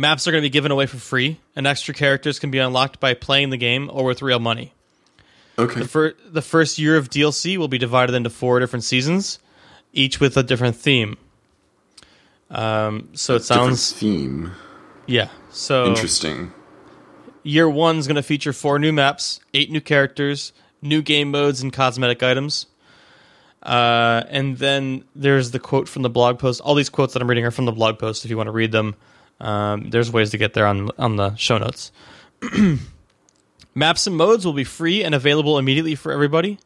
Maps are going to be given away for free, and extra characters can be unlocked by playing the game or with real money. Okay. The, fir- the first year of DLC will be divided into four different seasons, each with a different theme. Um, so it Different sounds theme. yeah. So Interesting. year one is going to feature four new maps, eight new characters, new game modes, and cosmetic items. Uh, and then there's the quote from the blog post. All these quotes that I'm reading are from the blog post. If you want to read them, um, there's ways to get there on on the show notes. Maps and modes will be free and available immediately for everybody.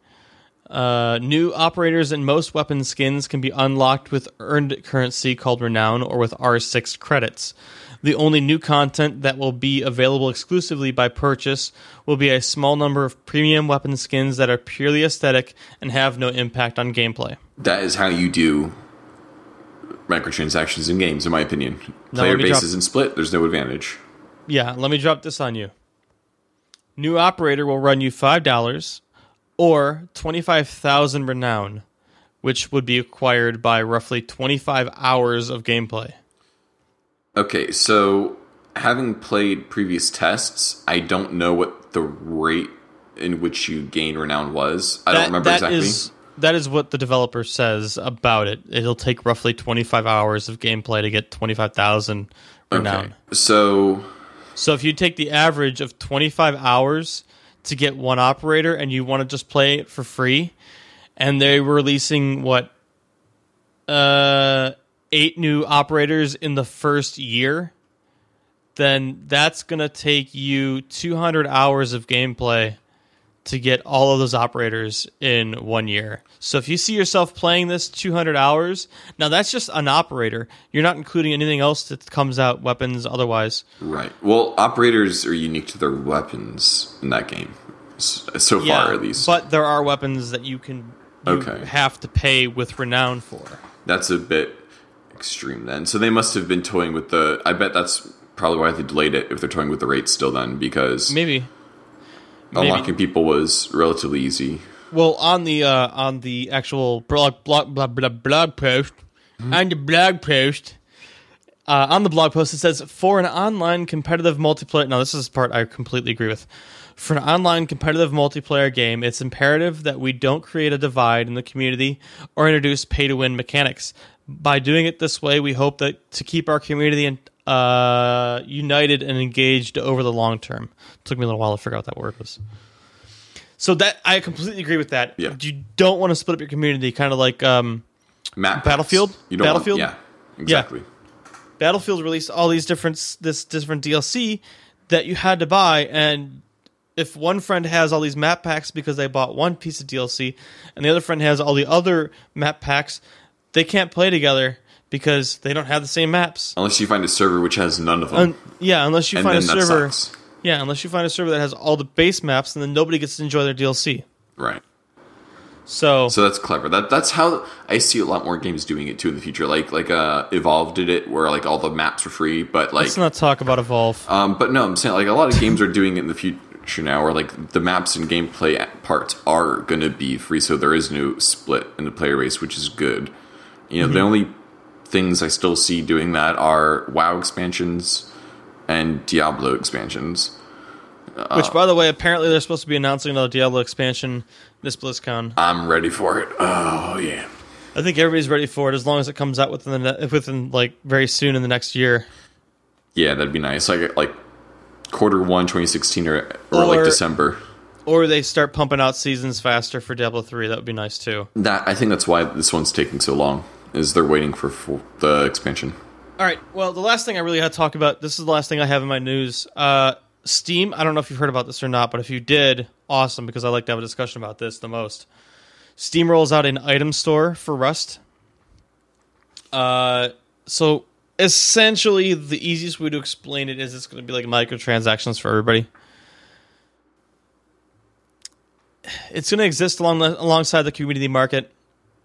Uh, new operators and most weapon skins can be unlocked with earned currency called Renown or with R6 credits. The only new content that will be available exclusively by purchase will be a small number of premium weapon skins that are purely aesthetic and have no impact on gameplay. That is how you do microtransactions in games, in my opinion. Now Player base drop- isn't split. There's no advantage. Yeah, let me drop this on you. New operator will run you $5 or 25,000 renown, which would be acquired by roughly 25 hours of gameplay. Okay, so having played previous tests, I don't know what the rate in which you gain renown was. I don't remember that exactly. is- that is what the developer says about it. It'll take roughly 25 hours of gameplay to get 25,000 renown. okay. So So if you take the average of 25 hours to get one operator and you want to just play it for free, and they're releasing what uh eight new operators in the first year, then that's going to take you 200 hours of gameplay to get all of those operators in one year. So if you see yourself playing this 200 hours, now that's just an operator. You're not including anything else that comes out, weapons, otherwise. right. Well, operators are unique to their weapons in that game. so far at least. But there are weapons that you can you Okay. have to pay with renown for. That's a bit extreme then. So they must have been toying with the. I bet that's probably why they delayed it if they're toying with the rates still then because Maybe. Maybe. unlocking people was relatively easy. Well, on the uh, on the actual blog blog blog, blog, blog post, on the blog post, uh, on the blog post it says for an online competitive multiplayer. Now, this is the part I completely agree with. For an online competitive multiplayer game, it's imperative that we don't create a divide in the community or introduce pay to win mechanics. By doing it this way, we hope that to keep our community uh, united and engaged over the long term. It took me a little while to figure out what that word was. So that I completely agree with that. Yeah. You don't want to split up your community, kind of like um, Map. Battlefield? You don't Battlefield? Want, yeah, exactly. Battlefield released all these different this different DLC that you had to buy, and if one friend has all these map packs because they bought one piece of DLC, and the other friend has all the other map packs, they can't play together because they don't have the same maps. Unless you find a server which has none of them, Un- yeah, unless you and find a server. Yeah, unless you find a server that has all the base maps, and then nobody gets to enjoy their DLC. Right. So, So that's clever. That that's how I see a lot more games doing it too in the future. Like like uh, Evolve did it, where like all the maps are free, but like let's not talk about Evolve. Um, but no, I'm saying like a lot of games are doing it in the future now, where like the maps and gameplay parts are going to be free, so there is no split in the player base, which is good. You know, the only things I still see doing that are WoW expansions and Diablo expansions. Which, by the way, apparently they're supposed to be announcing another Diablo expansion this BlizzCon. I'm ready for it. Oh yeah, I think everybody's ready for it as long as it comes out within the ne- within like very soon in the next year. yeah, that'd be nice. Like like quarter one, 2016, or or, like December. Or they start pumping out seasons faster for Diablo 3. That would be nice too. That I think that's why this one's taking so long. Is they're waiting for full, the expansion. All right. Well, the last thing I really had to talk about, this is the last thing I have in my news. Uh, Steam, I don't know if you've heard about this or not, but if you did, awesome, because I like to have a discussion about this the most. Steam rolls out an item store for Rust. Uh, so essentially, the easiest way to explain it is it's going to be like microtransactions for everybody. It's going to exist along the, alongside the community market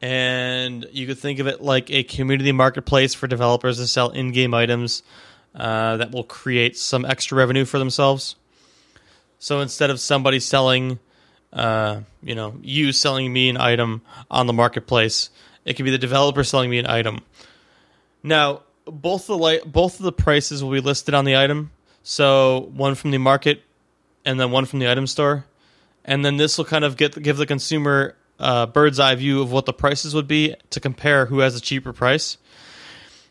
and you could think of it like a community marketplace for developers to sell in-game items uh, that will create some extra revenue for themselves. So instead of somebody selling, uh, you know, you selling me an item on the marketplace, it could be the developer selling me an item. Now, both the li- both of the prices will be listed on the item. So one from the market, and then one from the item store, and then this will kind of get give the consumer uh, bird's eye view of what the prices would be to compare who has a cheaper price.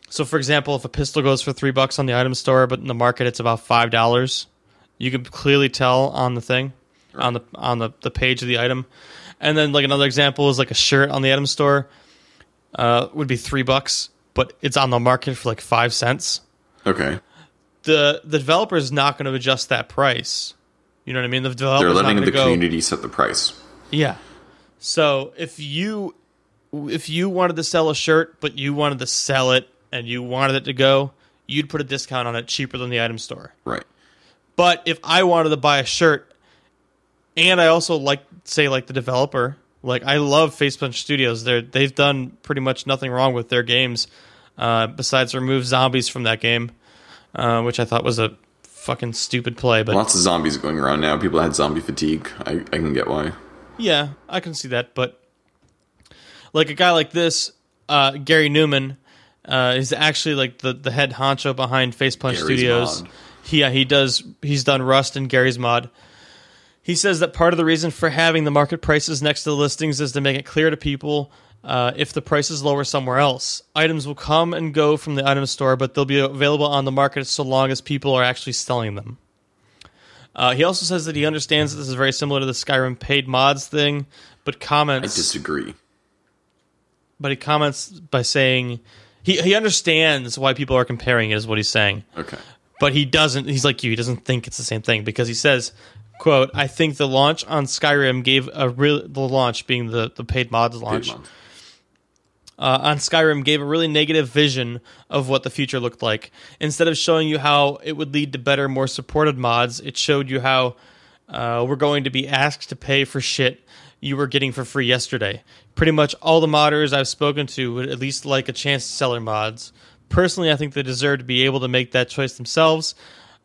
So, for example, if a pistol goes for three bucks on the item store, but in the market it's about five dollars, you can clearly tell on the thing, on the on the, the page of the item. And then, like another example is like a shirt on the item store uh, would be three bucks, but it's on the market for like five cents. Okay. The the developer is not going to adjust that price. You know what I mean? The developer's They're letting the go. community set the price. Yeah. So if you if you wanted to sell a shirt, but you wanted to sell it and you wanted it to go, you'd put a discount on it cheaper than the item store. Right. But if I wanted to buy a shirt, and I also like say like the developer, like I love Facepunch Studios. They're they've done pretty much nothing wrong with their games, uh, besides remove zombies from that game, uh, which I thought was a fucking stupid play. But Lots of zombies going around now. People had zombie fatigue. I, I can get why. Yeah, I can see that, but like a guy like this, uh, Garry Newman, uh, is actually like the, the head honcho behind Facepunch Garry's Studios. Mod. He, yeah, he does. He's done Rust and Garry's Mod. He says that part of the reason for having the market prices next to the listings is to make it clear to people uh, if the price is lower somewhere else. Items will come and go from the item store, but they'll be available on the market so long as people are actually selling them. Uh, he also says that he understands that this is very similar to the Skyrim paid mods thing, but comments. I disagree. but he comments by saying he he understands why people are comparing it. Is what he's saying, Okay. but he doesn't. He's like you. He doesn't think it's the same thing because he says, "quote I think the launch on Skyrim gave a real the launch being the the paid mods launch." Month. Uh, on Skyrim gave a really negative vision of what the future looked like. Instead of showing you how it would lead to better, more supported mods, it showed you how uh, we're going to be asked to pay for shit you were getting for free yesterday. Pretty much all the modders I've spoken to would at least like a chance to sell their mods. Personally, I think they deserve to be able to make that choice themselves.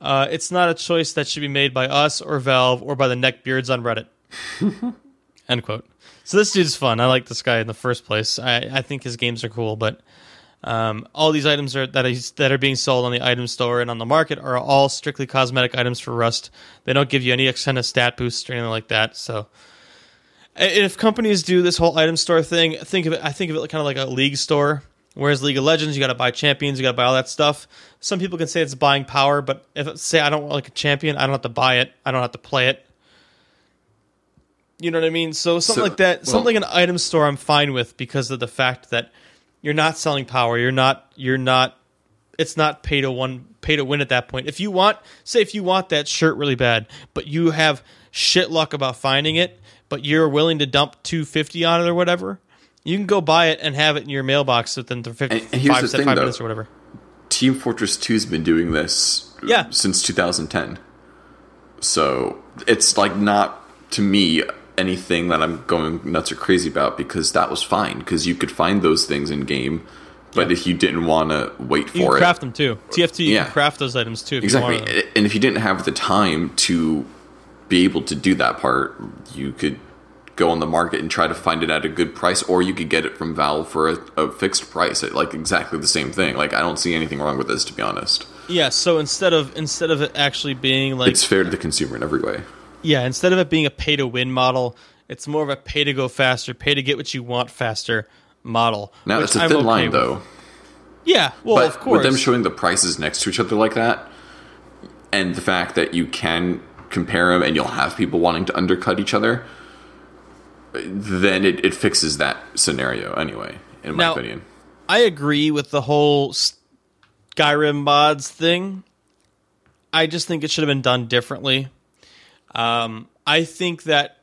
Uh, it's not a choice that should be made by us or Valve or by the neckbeards on Reddit. End quote. So this dude's fun. I like this guy in the first place. I, I think his games are cool, but um, all these items are that is that are being sold on the item store and on the market are all strictly cosmetic items for Rust. They don't give you any kind of stat boosts or anything like that. So if companies do this whole item store thing, think of it. I think of it kind of like a league store. Whereas League of Legends, you got to buy champions, you got to buy all that stuff. Some people can say it's buying power, but if say I don't want like a champion, I don't have to buy it. I don't have to play it. You know what I mean? So something So- like that, well- something like an item store, I'm fine with because of the fact that you're not selling power. You're not. You're not. It's not pay to one, pay to win at that point. If you want, say, if you want that shirt really bad, but you have shit luck about finding it, but you're willing to dump two fifty on it or whatever, you can go buy it and have it in your mailbox within the 50, And- and here's five, the thing, five though. minutes or whatever. Team Fortress 2's been doing this Yeah. since 2010. So it's like not to me anything that I'm going nuts or crazy about because that was fine because you could find those things in game. But if you didn't want to wait for You can it, craft them too. TF2, you Yeah. can craft those items too. If exactly. You want to. And if you didn't have the time to be able to do that part, you could go on the market and try to find it at a good price, or you could get it from Valve for a, a fixed price at like exactly the same thing. Like I don't see anything wrong with this, to be honest. Yeah. So instead of instead of it actually being like It's fair to the consumer in every way. Yeah, instead of it being a pay to win model, it's more of a pay to go faster, pay to get what you want faster model. Now it's a I'm thin okay line, with. though. Yeah, well, but of course. with them showing the prices next to each other like that, and the fact that you can compare them and you'll have people wanting to undercut each other, then it, it fixes that scenario anyway. In my Now- opinion, I agree with the whole Skyrim mods thing. I just think it should have been done differently. Um, I think that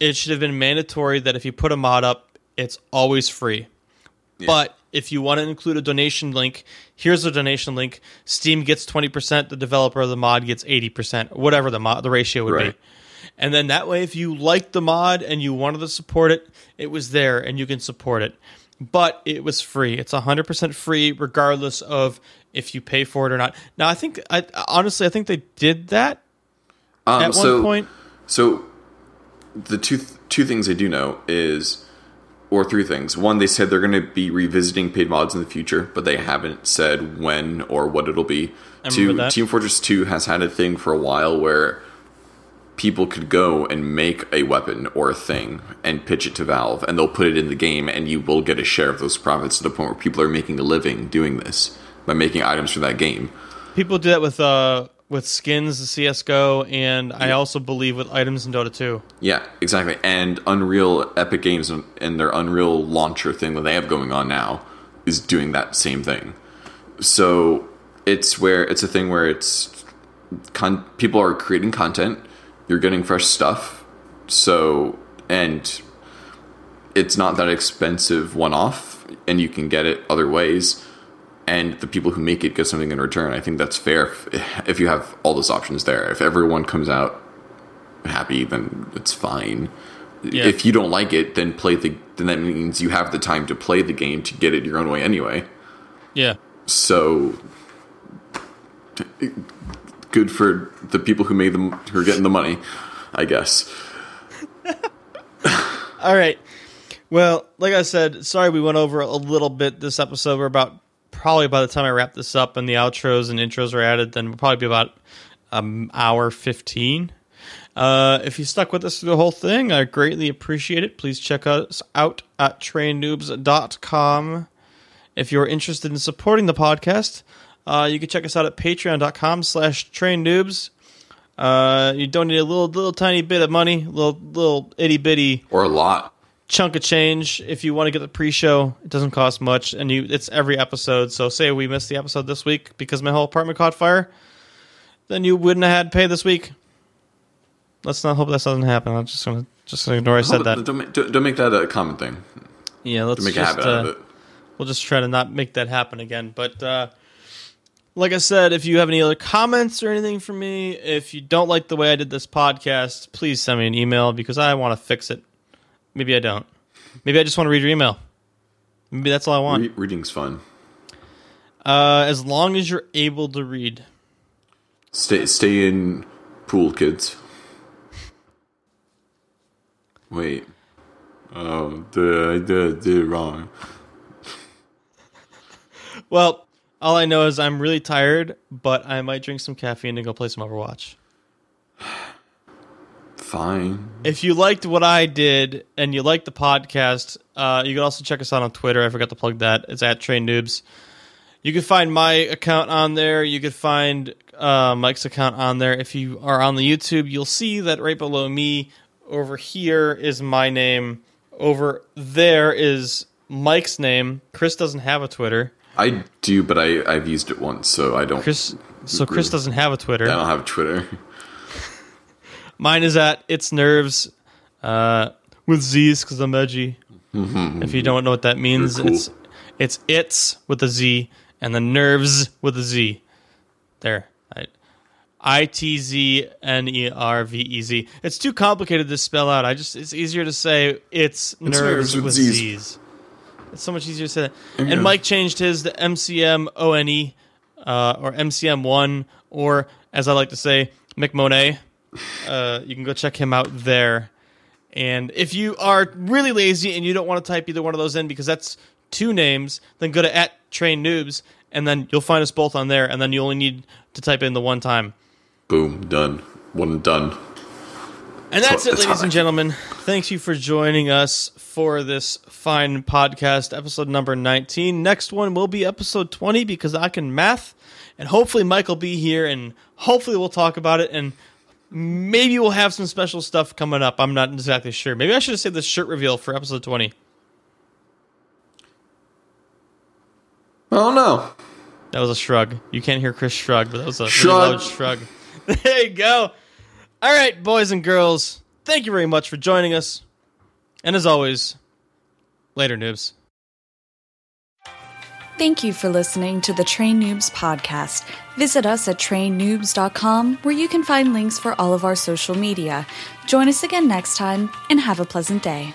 it should have been mandatory that if you put a mod up, it's always free. But if you want to include a donation link, here's a donation link. Steam gets 20%, the developer of the mod gets 80%, whatever the mod, the ratio would Right. be. And then that way, if you liked the mod and you wanted to support it, it was there and you can support it. But it was free. It's 100% free, regardless of if you pay for it or not. Now, I think, I honestly, I think they did that um, at so, one point. So the two two things I do know is or three things. One, they said they're going to be revisiting paid mods in the future, but they haven't said when or what it'll be. Two. Team Fortress 2 has had a thing for a while where people could go and make a weapon or a thing and pitch it to Valve, and they'll put it in the game, and you will get a share of those profits to the point where people are making a living doing this by making items for that game. People do that with uh with skins, the CS:GO, and I also believe with items in Dota 2. Yeah, exactly. And Unreal Epic Games and- and their Unreal launcher thing that they have going on now is doing that same thing. So it's where it's a thing where it's con- people are creating content, you're getting fresh stuff. So and it's not that expensive one off and you can get it other ways and the people who make it get something in return. I think that's fair if, if you have all those options there. If everyone comes out happy, then it's fine. Yeah. If you don't like it, then play the. Then that means you have the time to play the game to get it your own way anyway. Yeah. So good for the people who made them who are getting the money, I guess. All right. Well, like I said, sorry we went over a little bit this episode. We're about probably by the time I wrap this up and the outros and intros are added, then we'll probably be about an hour fifteen. Uh, if you stuck with us through the whole thing, I greatly appreciate it. Please check us out at trainnoobs.com. If you're interested in supporting the podcast, uh, you can check us out at patreon.com slash trainnoobs. Uh, you donate a little, little tiny bit of money, little, little itty bitty Or a lot. Chunk of change if you want to get the pre-show. It doesn't cost much, and you it's every episode. So say we missed the episode this week because my whole apartment caught fire, then you wouldn't have had to pay this week. Let's not hope that doesn't happen. I'm just gonna just gonna ignore I said that. Don't, make- don't, don't make that a common thing. Yeah, let's Make a just habit out of uh, it. we'll just try to not make that happen again. But uh, like I said, if you have any other comments or anything for me, if you don't like the way I did this podcast, please send me an email because I want to fix it. Maybe I don't. Maybe I just want to read your email. Maybe that's all I want. Re- reading's fun. Uh, as long as you're able to read. Stay stay in pool, kids. Wait. Oh, the I did, did wrong. Well, all I know is I'm really tired, but I might drink some caffeine and go play some Overwatch. Fine. If you liked what I did and you liked the podcast, uh, you can also check us out on Twitter. I forgot to plug that. It's at Train Noobs. You can find my account on there. You can find uh, Mike's account on there. If you are on the YouTube, you'll see that right below me over here is my name. Over there is Mike's name. Chris doesn't have a Twitter. I do, but I I've used it once, so I don't. Chris, so Chris doesn't have a Twitter. I don't have Twitter. Mine is at it's nerves uh, with Z's because I'm edgy. if you don't know what that means, cool. it's it's it's with a Z and the nerves with a Z. There, I T Z N E R V E Z. It's too complicated to spell out. I just it's easier to say it's, nerves, nerves with, with Z's. Z's. It's so much easier to say that. Yeah. And Mike changed his to MCM O N E uh, or MCM one or as I like to say McMonet. Uh, you can go check him out there. And if you are really lazy and you don't want to type either one of those in because that's two names, then go to at Train Noobs and then you'll find us both on there. And then you only need to type in the one time. Boom, done. One and done. And that's So- it, ladies and gentlemen. Thank you for joining us for this fine podcast, episode number 19. Next one will be episode 20 because I can math. And hopefully, Mike will be here and hopefully, we'll talk about it. And maybe we'll have some special stuff coming up. I'm not exactly sure. Maybe I should have saved the shirt reveal for episode 20. Oh no. That was a shrug. You can't hear Chris shrug, but that was a Shrug. loud shrug. There you go. All right, boys and girls, thank you very much for joining us. And as always, later, noobs. Thank you for listening to the Train Noobs podcast. Visit us at trainnoobs.com where you can find links for all of our social media. Join us again next time and have a pleasant day.